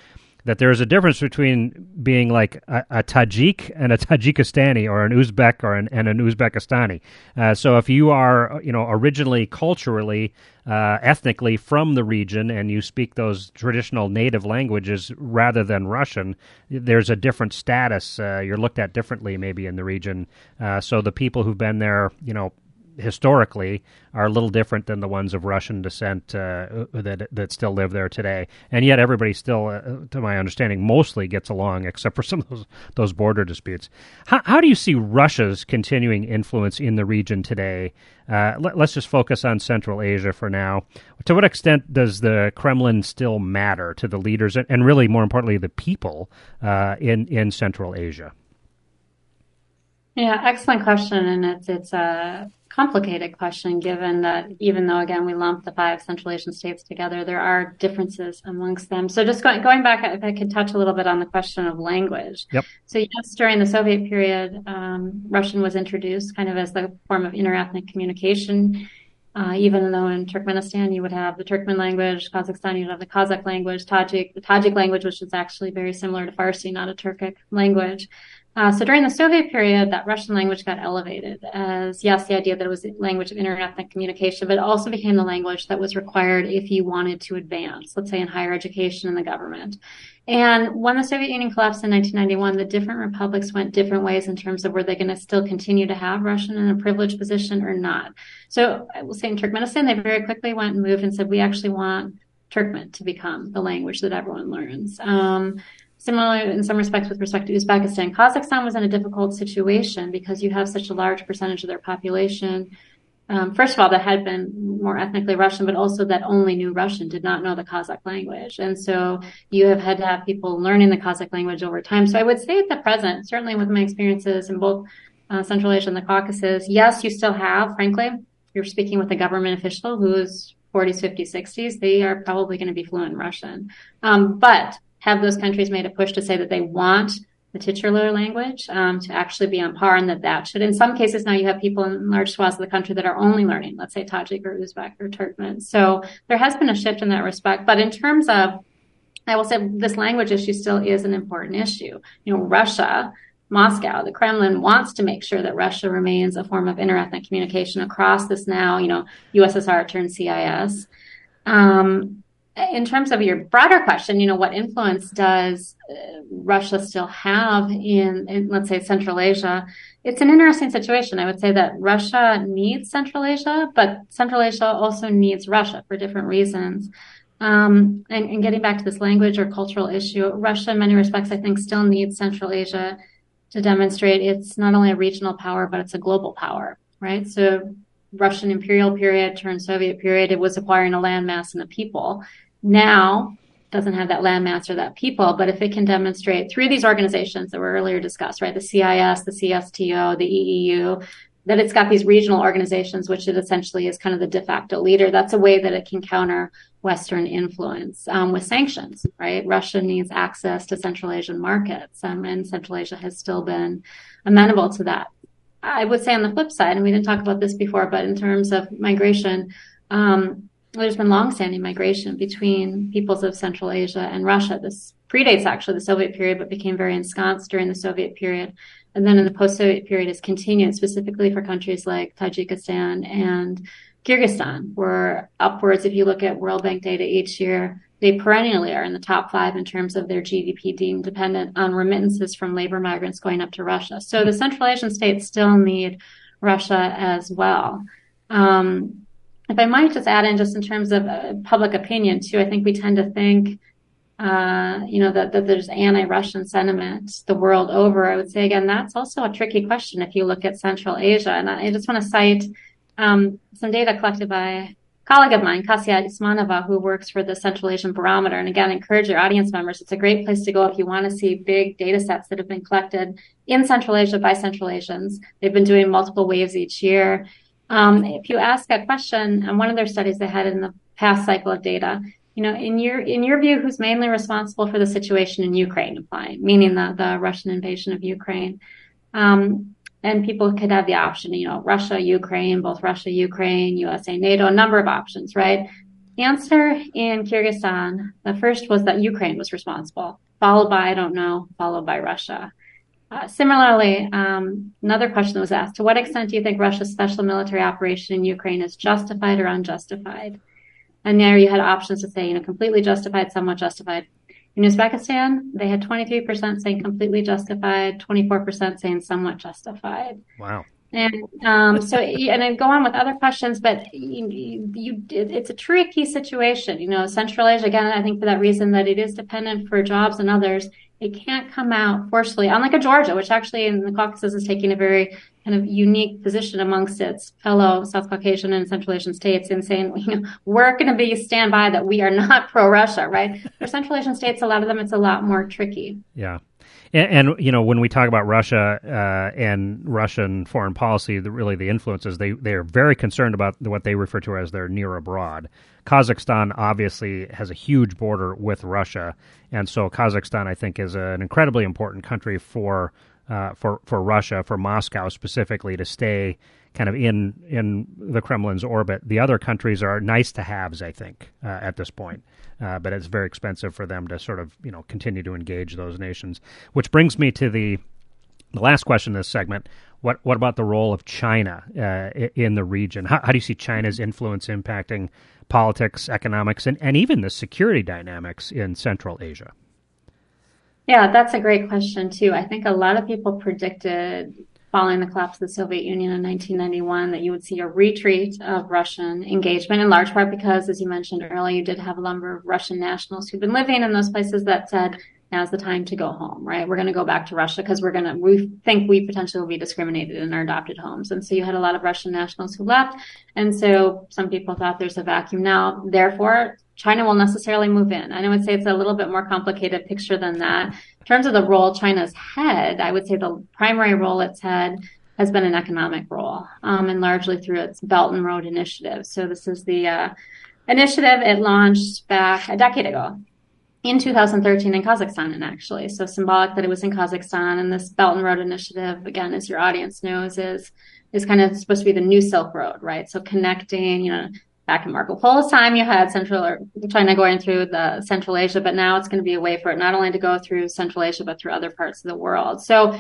that there's a difference between being like a, a Tajik and a Tajikistani or an Uzbek or an, and an Uzbekistani. Uh, so if you are, you know, originally culturally, uh, ethnically from the region and you speak those traditional native languages rather than Russian, there's a different status. Uh, you're looked at differently maybe in the region. Uh, so the people who've been there, you know, historically are a little different than the ones of Russian descent uh, that that still live there today. And yet, everybody still, uh, to my understanding, mostly gets along, except for some of those those border disputes. How, how do you see Russia's continuing influence in the region today? Uh, let, us just focus on Central Asia for now. To what extent does the Kremlin still matter to the leaders and, and really, more importantly, the people uh, in in Central Asia? Yeah, excellent question, and it's it's a complicated question given that even though again we lump the five Central Asian states together, there are differences amongst them. So just going, going back, if I could touch a little bit on the question of language. Yep. So yes, during the Soviet period, um, Russian was introduced kind of as the form of interethnic communication. Uh, even though in Turkmenistan you would have the Turkmen language, Kazakhstan you would have the Kazakh language, Tajik, the Tajik language, which is actually very similar to Farsi, not a Turkic language. Uh, so during the Soviet period, that Russian language got elevated as, yes, the idea that it was a language of interethnic communication, but it also became the language that was required if you wanted to advance, let's say in higher education in the government. And when the Soviet Union collapsed in 1991, the different republics went different ways in terms of were they going to still continue to have Russian in a privileged position or not. So I will say in Turkmenistan, they very quickly went and moved and said, we actually want Turkmen to become the language that everyone learns. Um, Similarly, in some respects, with respect to Uzbekistan, Kazakhstan was in a difficult situation because you have such a large percentage of their population. Um, first of all, that had been more ethnically Russian, but also that only knew Russian, did not know the Kazakh language. And so you have had to have people learning the Kazakh language over time. So I would say at the present, certainly with my experiences in both uh, Central Asia and the Caucasus, yes, you still have, frankly, you're speaking with a government official who's 40s, 50s, 60s, they are probably going to be fluent in Russian. Um, but have those countries made a push to say that they want the titular language um, to actually be on par and that that should in some cases now you have people in large swaths of the country that are only learning let's say tajik or uzbek or turkmen. So there has been a shift in that respect. But in terms of i will say this language issue still is an important issue. You know russia Moscow, the Kremlin wants to make sure that Russia remains a form of interethnic communication across this now, you know, USSR turned CIS. Um, in terms of your broader question, you know, what influence does uh, Russia still have in, in, let's say, Central Asia? It's an interesting situation. I would say that Russia needs Central Asia, but Central Asia also needs Russia for different reasons. Um, and, and getting back to this language or cultural issue, Russia, in many respects, I think, still needs Central Asia to demonstrate it's not only a regional power, but it's a global power, right? So Russian imperial period turned Soviet period, it was acquiring a landmass and a people. Now doesn't have that landmass or that people, but if it can demonstrate through these organizations that were earlier discussed, right, the CIS, the CSTO, the EEU, that it's got these regional organizations, which it essentially is kind of the de facto leader. That's a way that it can counter Western influence um, with sanctions, right? Russia needs access to Central Asian markets, um, and Central Asia has still been amenable to that. I would say on the flip side, and we didn't talk about this before, but in terms of migration, um, there's been long-standing migration between peoples of Central Asia and Russia. This predates actually the Soviet period, but became very ensconced during the Soviet period. And then in the post-Soviet period has continued specifically for countries like Tajikistan and Kyrgyzstan, where upwards, if you look at World Bank data each year, they perennially are in the top five in terms of their GDP deemed dependent on remittances from labor migrants going up to Russia. So the Central Asian states still need Russia as well. Um, if I might just add in, just in terms of uh, public opinion too, I think we tend to think, uh, you know, that, that there's anti-Russian sentiment the world over. I would say again, that's also a tricky question if you look at Central Asia. And I just want to cite um, some data collected by a colleague of mine, Kasia Ismanova, who works for the Central Asian Barometer. And again, encourage your audience members. It's a great place to go if you want to see big data sets that have been collected in Central Asia by Central Asians. They've been doing multiple waves each year. Um, if you ask a question, and one of their studies they had in the past cycle of data, you know, in your in your view, who's mainly responsible for the situation in Ukraine, applying, meaning the the Russian invasion of Ukraine? Um, and people could have the option, you know, Russia, Ukraine, both Russia, Ukraine, USA, NATO, a number of options, right? Answer in Kyrgyzstan, the first was that Ukraine was responsible, followed by, I don't know, followed by Russia. Uh, similarly, um, another question was asked, to what extent do you think Russia's special military operation in Ukraine is justified or unjustified? And there you had options to say, you know, completely justified, somewhat justified, in Uzbekistan, they had 23% saying completely justified, 24% saying somewhat justified. Wow. And um, so, and I go on with other questions, but you, you, it's a tricky situation. You know, Central Asia, again, I think for that reason that it is dependent for jobs and others, it can't come out forcefully, unlike a Georgia, which actually in the Caucasus is taking a very kind of unique position amongst its fellow South Caucasian and Central Asian states in saying, you know, we're going to be stand by that we are not pro Russia, right? For Central Asian states, a lot of them, it's a lot more tricky. Yeah. And, and, you know when we talk about Russia uh, and Russian foreign policy, the, really the influences they they are very concerned about what they refer to as their near abroad. Kazakhstan obviously has a huge border with Russia, and so Kazakhstan I think is an incredibly important country for uh, for for Russia, for Moscow specifically, to stay kind of in in the Kremlin's orbit. The other countries are nice to haves, I think, uh, at this point uh, but it's very expensive for them to sort of you know continue to engage those nations. Which brings me to the the last question in this segment. What what about the role of China uh, in the region? How, how, do you see China's influence impacting politics, economics, and, and even the security dynamics in Central Asia? Yeah, that's a great question too. I think a lot of people predicted following the collapse of the Soviet Union in 1991 that you would see a retreat of Russian engagement in large part because, as you mentioned earlier, you did have a number of Russian nationals who've been living in those places that said, now's the time to go home, right? We're going to go back to Russia because we're going to, we think we potentially will be discriminated in our adopted homes. And so you had a lot of Russian nationals who left. And so some people thought there's a vacuum now. Therefore, China will necessarily move in. And I would say it's a little bit more complicated picture than that. In terms of the role China's had, I would say the primary role it's had has been an economic role, um, and largely through its Belt and Road Initiative. So this is the uh, initiative it launched back a decade ago in 2013 in Kazakhstan, and actually, so symbolic that it was in Kazakhstan. And this Belt and Road Initiative, again, as your audience knows, is is kind of supposed to be the new Silk Road, right? So connecting, you know, back in Marco Polo's time, you had Central China going through the Central Asia, but now it's going to be a way for it not only to go through Central Asia, but through other parts of the world. So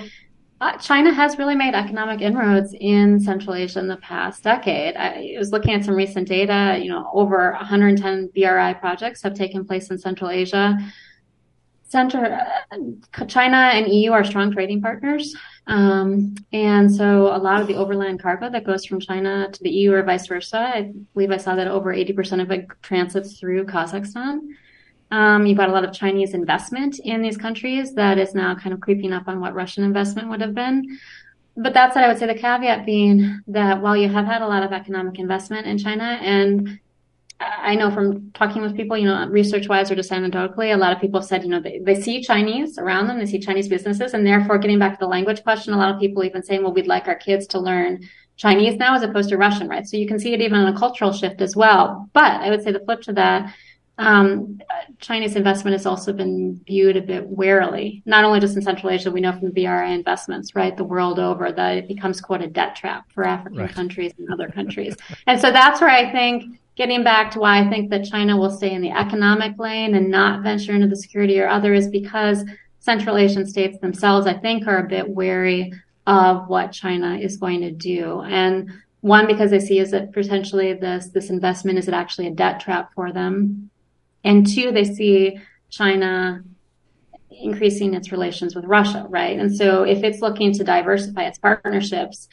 uh, China has really made economic inroads in Central Asia in the past decade. I was looking at some recent data, you know, over 110 BRI projects have taken place in Central Asia. Uh, China and EU are strong trading partners. Um, and so a lot of the overland cargo that goes from China to the EU or vice versa, I believe I saw that over 80% of it transits through Kazakhstan. Um, you've got a lot of Chinese investment in these countries that is now kind of creeping up on what Russian investment would have been. But that said, I would say the caveat being that while you have had a lot of economic investment in China and I know from talking with people, you know, research wise or just anecdotally, a lot of people have said, you know, they, they see Chinese around them, they see Chinese businesses, and therefore getting back to the language question, a lot of people even saying, well, we'd like our kids to learn Chinese now as opposed to Russian, right? So you can see it even in a cultural shift as well. But I would say the flip to that, um, Chinese investment has also been viewed a bit warily, not only just in Central Asia, we know from the BRI investments, right, the world over, that it becomes quite a debt trap for African right. countries and other countries. and so that's where I think getting back to why I think that China will stay in the economic lane and not venture into the security or other is because Central Asian states themselves, I think, are a bit wary of what China is going to do. And One, because they see is it potentially this this investment is it actually a debt trap for them, and two, they see China increasing its relations with Russia, right? And so if it's looking to diversify its partnerships,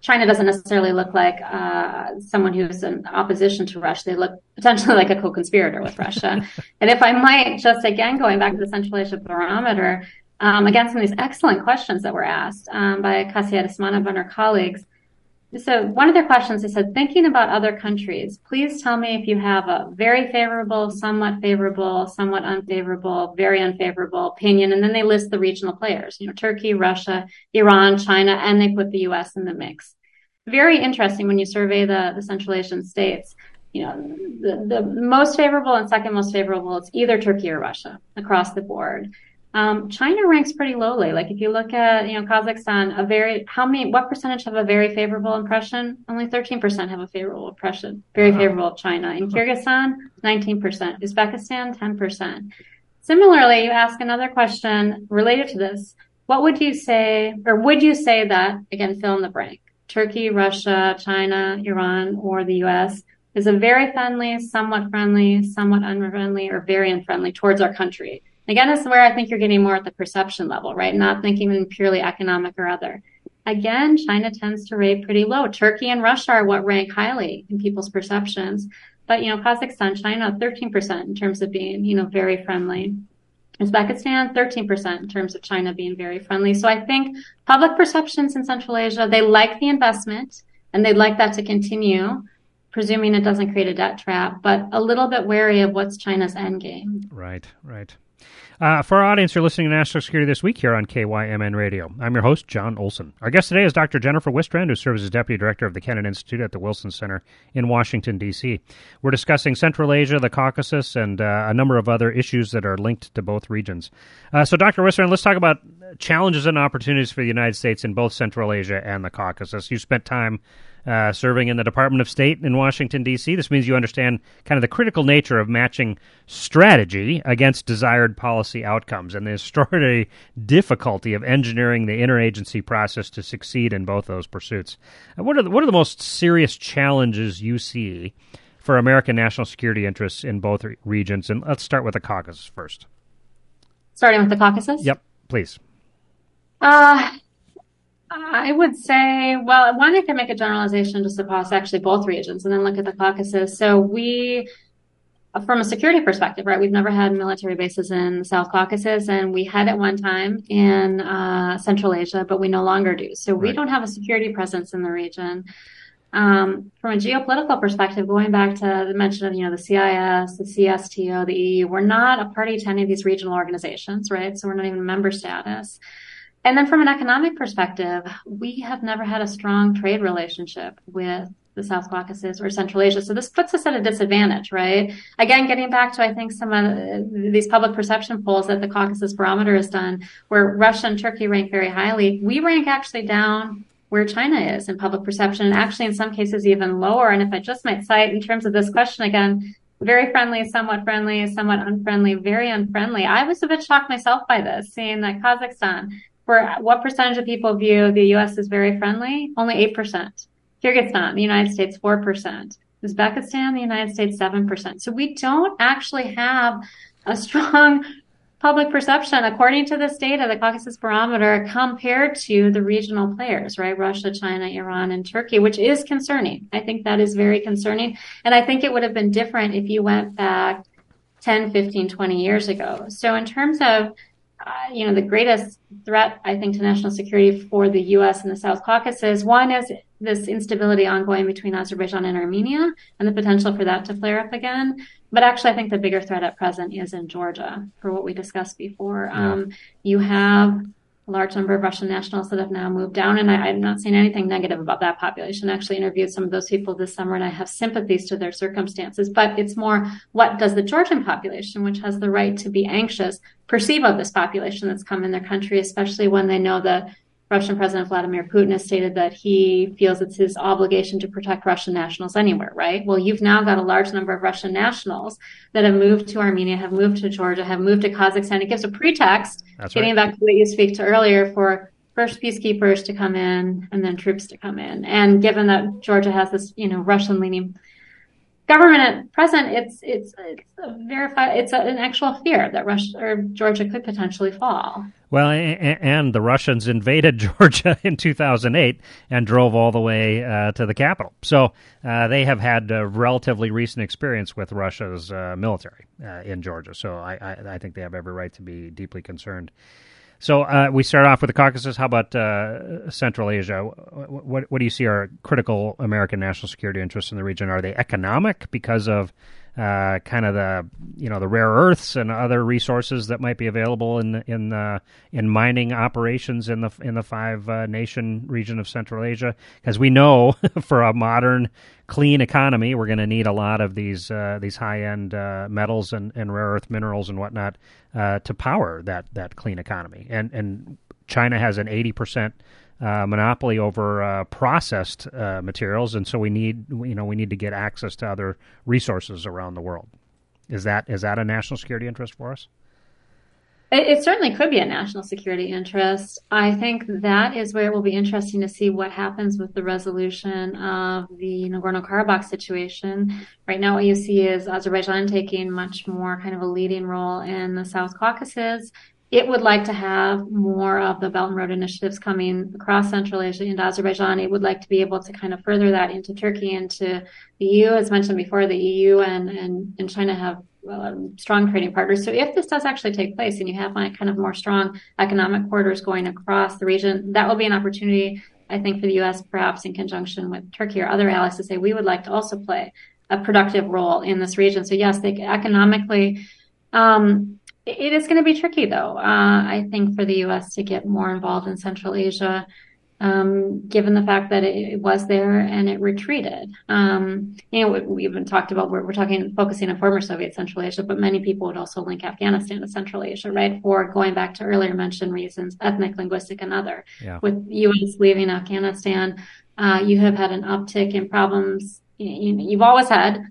China doesn't necessarily look like uh, someone who's in opposition to Russia. They look potentially like a co-conspirator with Russia. and if I might just again going back to the Central Asia Barometer, um, again some of these excellent questions that were asked um, by Kasia Desmanov and her colleagues. So one of their questions, they said, thinking about other countries, please tell me if you have a very favorable, somewhat favorable, somewhat unfavorable, very unfavorable opinion. And then they list the regional players, you know, Turkey, Russia, Iran, China, and they put the U.S. in the mix. Very interesting when you survey the, the Central Asian states. You know, the, the most favorable and second most favorable, it's either Turkey or Russia across the board. Um, China ranks pretty lowly. Like if you look at, you know, Kazakhstan, a very, how many, what percentage have a very favorable impression? Only 13% have a favorable impression, very wow. favorable of China. In Kyrgyzstan, 19%. Uzbekistan, 10%. Similarly, you ask another question related to this. What would you say, or would you say that, again, fill in the blank, Turkey, Russia, China, Iran, or the US is a very friendly, somewhat friendly, somewhat unfriendly, or very unfriendly towards our country? Again, this is where I think you're getting more at the perception level, right? Not thinking in purely economic or other. Again, China tends to rate pretty low. Turkey and Russia are what rank highly in people's perceptions. But, you know, Kazakhstan, China, 13% in terms of being, you know, very friendly. Uzbekistan, 13% in terms of China being very friendly. So I think public perceptions in Central Asia, they like the investment and they'd like that to continue, presuming it doesn't create a debt trap, but a little bit wary of what's China's end game. Right, right. Uh, for our audience, you're listening to National Security This Week here on KYMN Radio. I'm your host, Jon Olson. Our guest today is Dr. Jennifer Wistrand, who serves as Deputy Director of the Kennan Institute at the Wilson Center in Washington, D.C. We're discussing Central Asia, the Caucasus, and uh, a number of other issues that are linked to both regions. Uh, so, Dr. Wistrand, let's talk about challenges and opportunities for the United States in both Central Asia and the Caucasus. You spent time uh, serving in the Department of State in Washington, D.C. This means you understand kind of the critical nature of matching strategy against desired policy outcomes and the extraordinary difficulty of engineering the interagency process to succeed in both those pursuits. Uh, what, are the, what are the most serious challenges you see for American national security interests in both regions? And let's start with the Caucasus first. Starting with the Caucasus? Yep, please. Uh, I would say, well, one, I can make a generalization just across actually both regions and then look at the Caucasus. So we, from a security perspective, right, we've never had military bases in the South Caucasus and we had at one time in uh, Central Asia, but we no longer do. So we right. don't have a security presence in the region. Um, from a geopolitical perspective, going back to the mention of, you know, the CIS, the CSTO, the EU, we're not a party to any of these regional organizations, right? So we're not even member status. And then from an economic perspective, we have never had a strong trade relationship with the South Caucasus or Central Asia. So this puts us at a disadvantage, right? Again, getting back to, I think, some of these public perception polls that the Caucasus Barometer has done, where Russia and Turkey rank very highly, we rank actually down where China is in public perception, and actually in some cases even lower. And if I just might cite in terms of this question again, very friendly, somewhat friendly, somewhat unfriendly, very unfriendly. I was a bit shocked myself by this, seeing that Kazakhstan for what percentage of people view the U.S. as very friendly? Only 8%. Kyrgyzstan, the United States, 4%. Uzbekistan, the United States, 7%. So we don't actually have a strong public perception, according to this data, the Caucasus Barometer, compared to the regional players, right? Russia, China, Iran, and Turkey, which is concerning. I think that is very concerning. And I think it would have been different if you went back 10, 15, 20 years ago. So in terms of you know, the greatest threat, I think, to national security for the U.S. and the South Caucasus. One is this instability ongoing between Azerbaijan and Armenia and the potential for that to flare up again. But actually, I think the bigger threat at present is in Georgia for what we discussed before. Yeah. Um, you have a large number of Russian nationals that have now moved down. And I, am not saying anything negative about that population. I actually interviewed some of those people this summer and I have sympathies to their circumstances. But it's more what does the Georgian population, which has the right to be anxious, perceive of this population that's come in their country, especially when they know that Russian President Vladimir Putin has stated that he feels it's his obligation to protect Russian nationals anywhere, right? Well, you've now got a large number of Russian nationals that have moved to Armenia, have moved to Georgia, have moved to Kazakhstan. It gives a pretext, That's getting right. back to what you speak to earlier, for first peacekeepers to come in and then troops to come in. And given that Georgia has this, you know, Russian leaning government at present, it's it's it's a verified it's a, an actual fear that Russia or Georgia could potentially fall. Well, and the Russians invaded Georgia in 2008 and drove all the way uh, to the capital. So uh, they have had a relatively recent experience with Russia's uh, military uh, in Georgia. So I, I, I think they have every right to be deeply concerned. So uh, we start off with the Caucasus. How about uh, Central Asia? What, what do you see are critical American national security interests in the region? Are they economic because of uh, kind of the you know the rare earths and other resources that might be available in in uh, in mining operations in the in the five uh, nation region of Central Asia. Because we know for a modern clean economy we're going to need a lot of these uh, these high end uh, metals and, and rare earth minerals and whatnot to power that that clean economy. And and China has an eighty percent uh, monopoly over uh, processed uh, materials, and so we need you know we need to get access to other resources around the world. Is that is that a national security interest for us? It, it, certainly could be a national security interest. I think that is where it will be interesting to see what happens with the resolution of the Nagorno Karabakh situation. Right now, what you see is Azerbaijan taking much more kind of a leading role in the South Caucasus it would like to have more of the Belt and Road initiatives coming across Central Asia into Azerbaijan. It would like to be able to kind of further that into Turkey, into the EU. As mentioned before, the EU and, and, and China have um, strong trading partners. So if this does actually take place and you have like kind of more strong economic corridors going across the region, that will be an opportunity, I think, for the U.S. perhaps in conjunction with Turkey or other allies to say we would like to also play a productive role in this region. So yes, they economically, um, it is going to be tricky, though. Uh, I think for the U.S. to get more involved in Central Asia, um, given the fact that it, it, was there and it retreated. Um, you know, we, have been talked about. We're, we're, talking focusing on former Soviet Central Asia, but many people would also link Afghanistan to Central Asia, right? For going back to earlier mentioned reasons, ethnic, linguistic, and other. Yeah. With U.S. leaving Afghanistan, uh, you have had an uptick in problems. You, you've always had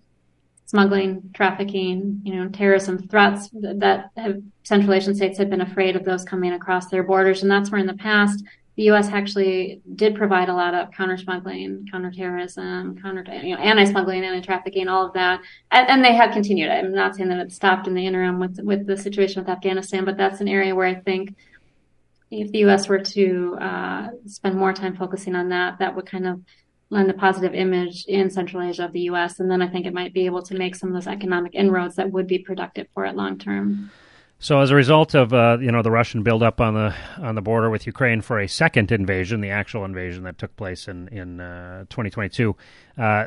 smuggling, trafficking, you know, terrorism threats that have Central Asian states have been afraid of those coming across their borders. And that's where in the past, the U.S. actually did provide a lot of counter smuggling, counterterrorism, counter, you know, anti-smuggling, anti-trafficking, all of that, and, and, they have continued. I'm not saying that it stopped in the interim with with the situation with Afghanistan, but that's an area where I think if the U.S. were to uh, spend more time focusing on that, that would kind of lend a positive image in Central Asia of the U.S. And then I think it might be able to make some of those economic inroads that would be productive for it long term. So, as a result of uh, you know the Russian buildup on the on the border with Ukraine for a second invasion, the actual invasion that took place in in uh, 2022, uh,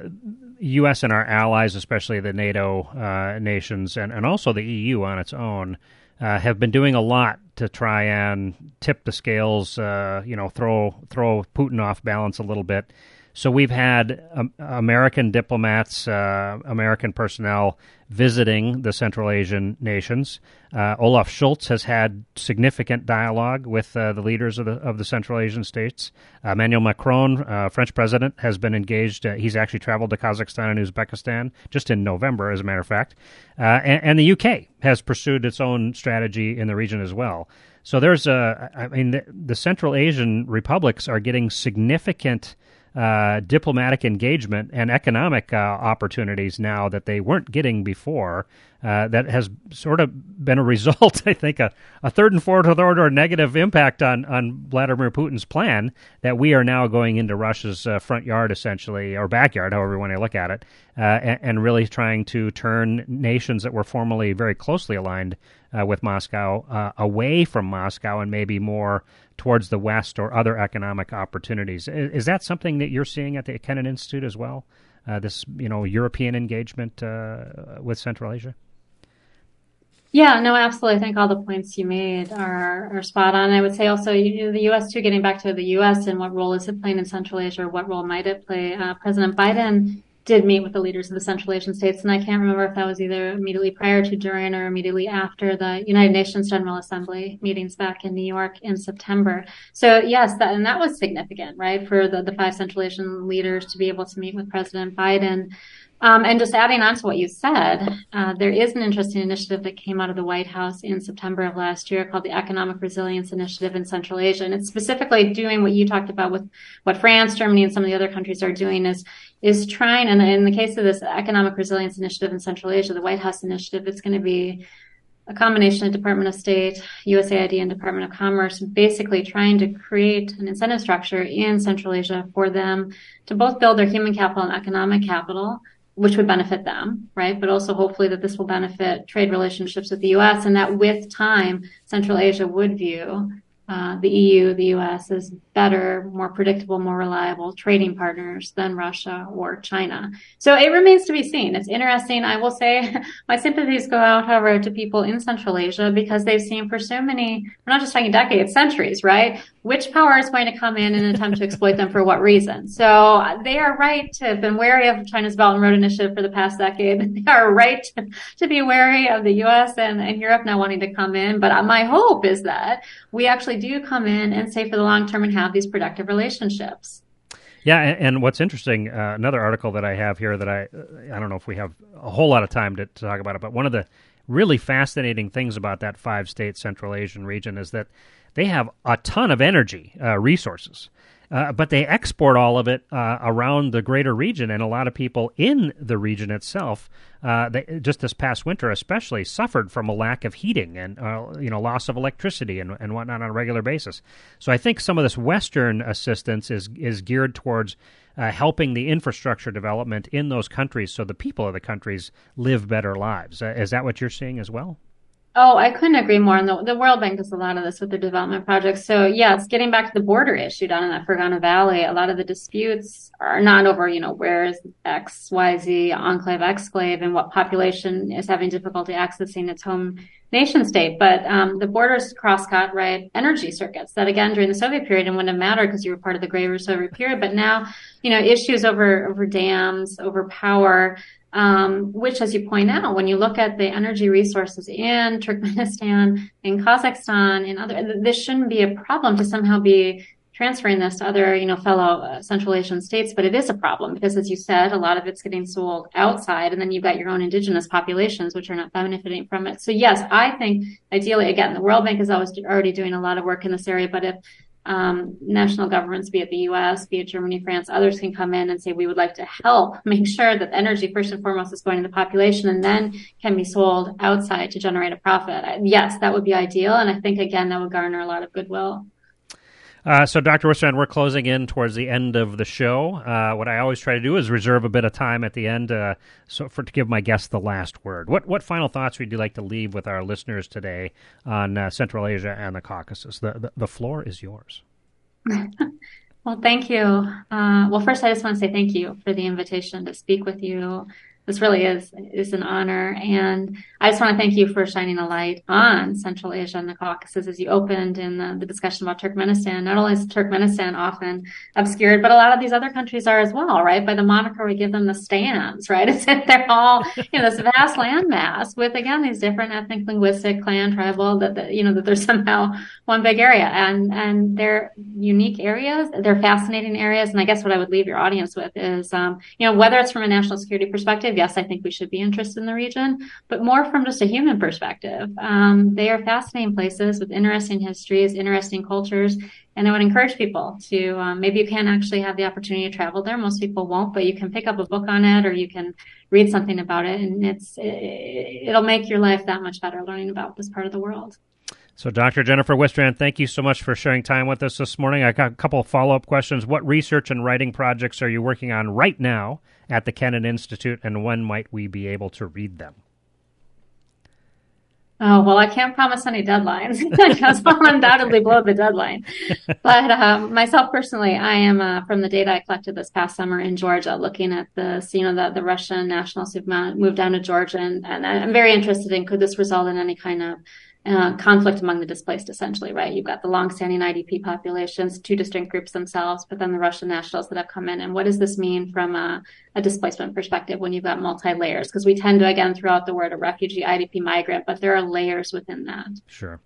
U.S. and our allies, especially the NATO uh, nations and, and also the EU on its own, uh, have been doing a lot to try and tip the scales. Uh, you know, throw throw Putin off balance a little bit. So we've had um, American diplomats, uh, American personnel visiting the Central Asian nations. Uh, Olaf Scholz has had significant dialogue with uh, the leaders of the of the Central Asian states. Emmanuel Macron, uh, French president, has been engaged. Uh, he's actually traveled to Kazakhstan and Uzbekistan just in November, as a matter of fact. Uh, and, and, the UK has pursued its own strategy in the region as well. So there's a, I mean, the, the Central Asian republics are getting significant uh, diplomatic engagement and economic uh, opportunities now that they weren't getting before. Uh, that has sort of been a result, I think, a, a third and fourth order negative impact on, on Vladimir Putin's plan that we are now going into Russia's uh, front yard, essentially, or backyard, however you want to look at it, uh, and, and, really trying to turn nations that were formerly very closely aligned uh, with Moscow away from Moscow and maybe more towards the West or other economic opportunities. Is, is that something that you're seeing at the Kennan Institute as well? Uh, this, you know, European engagement uh, with Central Asia. Yeah, no, absolutely. I think all the points you made are, are spot on. I would say also you the U.S. too. Getting back to the U.S. and what role is it playing in Central Asia? What role might it play? Uh, President Biden did meet with the leaders of the Central Asian states, and I can't remember if that was either immediately prior to, during, or immediately after the United Nations General Assembly meetings back in New York in September. So yes, that and that was significant, right, for the, the five Central Asian leaders to be able to meet with President Biden. Um, and just adding on to what you said, uh, there is an interesting initiative that came out of the White House in September of last year called the Economic Resilience Initiative in Central Asia. And it's specifically doing what you talked about with what France, Germany, and some of the other countries are doing is, is trying, and in the case of this Economic Resilience Initiative in Central Asia, the White House initiative, it's going to be a combination of Department of State, USAID, and Department of Commerce, basically trying to create an incentive structure in Central Asia for them to both build their human capital and economic capital which would benefit them, right? But also hopefully that this will benefit trade relationships with the U.S. and that with time, Central Asia would view uh, the EU, the US as better, more predictable, more reliable trading partners than Russia or China. So it remains to be seen. It's interesting. I will say my sympathies go out, however, to people in Central Asia because they've seen for so many, we're not just talking decades, centuries, right? Which power is going to come in and attempt to exploit them for what reason? So they are right to have been wary of China's Belt and Road Initiative for the past decade. They are right to, be wary of the US and, and Europe now wanting to come in. But my hope is that we actually do come in and stay for the long term and have these productive relationships. Yeah, and, and what's interesting, uh, another article that I have here that I I don't know if we have a whole lot of time to, to talk about it, but one of the really fascinating things about that five state Central Asian region is that they have a ton of energy uh, resources. Uh, but they export all of it uh, around the greater region, and a lot of people in the region itself, uh, they, just this past winter especially, suffered from a lack of heating and uh, you know loss of electricity and, and whatnot on a regular basis. So I think some of this Western assistance is is geared towards uh, helping the infrastructure development in those countries, so the people of the countries live better lives. Is that what you're seeing as well? Oh, I couldn't agree more. And the, the World Bank does a lot of this with their development projects. So yes, getting back to the border issue down in that Fergana Valley, a lot of the disputes are not over, you know, where is X, Y, Z enclave, exclave and what population is having difficulty accessing its home nation state. But um, the borders cross-cut, right, energy circuits that again during the Soviet period and wouldn't have mattered because you were part of the greater Soviet period. But now, you know, issues over, over dams, over power, um, which, as you point out, when you look at the energy resources in Turkmenistan, in Kazakhstan, in other, this shouldn't be a problem to somehow be transferring this to other, you know, fellow uh, Central Asian states, but it is a problem because, as you said, a lot of it's getting sold outside, and then you've got your own indigenous populations which are not benefiting from it. So, yes, I think ideally, again, the World Bank is always already doing a lot of work in this area, but if um, national governments, be it the U.S., be it Germany, France, others can come in and say we would like to help make sure that energy first and foremost is going to the population and then can be sold outside to generate a profit. Yes, that would be ideal, and I think again that would garner a lot of goodwill. Uh, so, Dr. Wistrand, we're closing in towards the end of the show. Uh, what I always try to do is reserve a bit of time at the end, uh, so for to give my guests the last word. What what final thoughts would you like to leave with our listeners today on uh, Central Asia and the Caucasus? The, the, the floor is yours. well, thank you. Uh, well, first, I just want to say thank you for the invitation to speak with you this really is is an honor. And I just want to thank you for shining a light on Central Asia and the Caucasus as you opened in the, the, discussion about Turkmenistan. Not only is Turkmenistan often obscured, but a lot of these other countries are as well, right? By the moniker we give them the stands, right? It's that they're all you know this vast landmass with again these different ethnic, linguistic, clan, tribal that, that you know that there's somehow one big area, and and they're unique areas. They're fascinating areas, and I guess what I would leave your audience with is um, you know whether it's from a national security perspective yes, I think we should be interested in the region, but more from just a human perspective. Um, they are fascinating places with interesting histories, interesting cultures, and I would encourage people to um, maybe you can't actually have the opportunity to travel there. Most people won't, but you can pick up a book on it or you can read something about it, and it's it, it'll make your life that much better learning about this part of the world. So, Dr. Jennifer Wistrand, thank you so much for sharing time with us this morning. I got a couple of follow up questions. What research and writing projects are you working on right now at the Kennan Institute, and when might we be able to read them? Oh, well, I can't promise any deadlines because I'll undoubtedly blow the deadline. But um, myself personally, I am uh, from the data I collected this past summer in Georgia, looking at the, you know, the, the Russian nationals who've moved down to Georgia. And, and I'm very interested in could this result in any kind of uh, conflict among the displaced, essentially, right? You've got the longstanding IDP populations, two distinct groups themselves, but then the Russian nationals that have come in. And what does this mean from a, a displacement perspective when you've got multi layers? Because we tend to, again, throw out the word a refugee, IDP, migrant, but there are layers within that. Sure.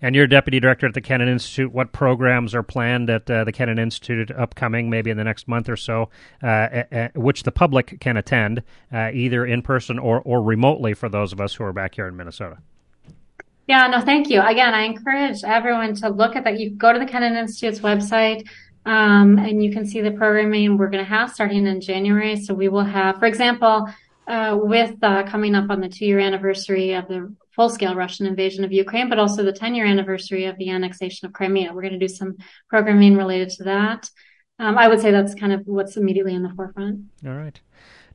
And you're deputy director at the Kennan Institute. What programs are planned at uh, the Kennan Institute upcoming, maybe in the next month or so, uh, which the public can attend uh, either in person or, or remotely for those of us who are back here in Minnesota? Yeah, no, thank you. Again, I encourage everyone to look at that. You go to the Kennan Institute's website. Um, and you can see the programming we're going to have starting in January. So we will have, for example, uh, with uh, coming up on the two year anniversary of the full scale Russian invasion of Ukraine, but also the 10 year anniversary of the annexation of Crimea. We're going to do some programming related to that. Um, I would say that's kind of what's immediately in the forefront. All right.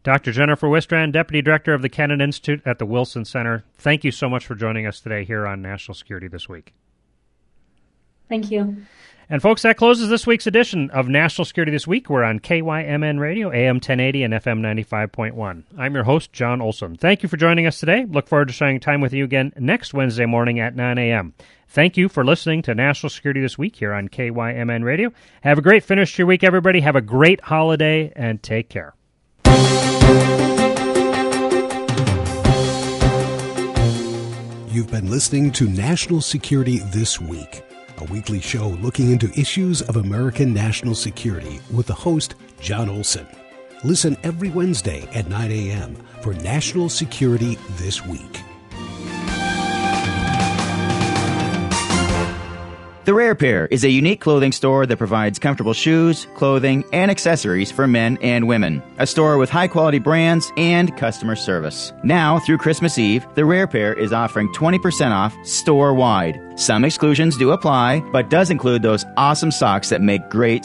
Dr. Jennifer Wistrand, Deputy Director of the Kennan Institute at the Wilson Center, thank you so much for joining us today here on National Security This Week. Thank you. And folks, that closes this week's edition of National Security This Week. We're on KYMN Radio, AM 1080 and FM 95.1. I'm your host, Jon Olson. Thank you for joining us today. Look forward to sharing time with you again next Wednesday morning at 9 a.m. Thank you for listening to National Security This Week here on KYMN Radio. Have a great finish to your week, everybody. Have a great holiday and take care. You've been listening to National Security This Week, a weekly show looking into issues of American national security with the host, Jon Olson. Listen every Wednesday at 9 a.m. for National Security This Week. The Rare Pair is a unique clothing store that provides comfortable shoes, clothing, and accessories for men and women. A store with high quality brands and customer service. Now, through Christmas Eve, The Rare Pair is offering 20% off store wide. Some exclusions do apply, but does include those awesome socks that make great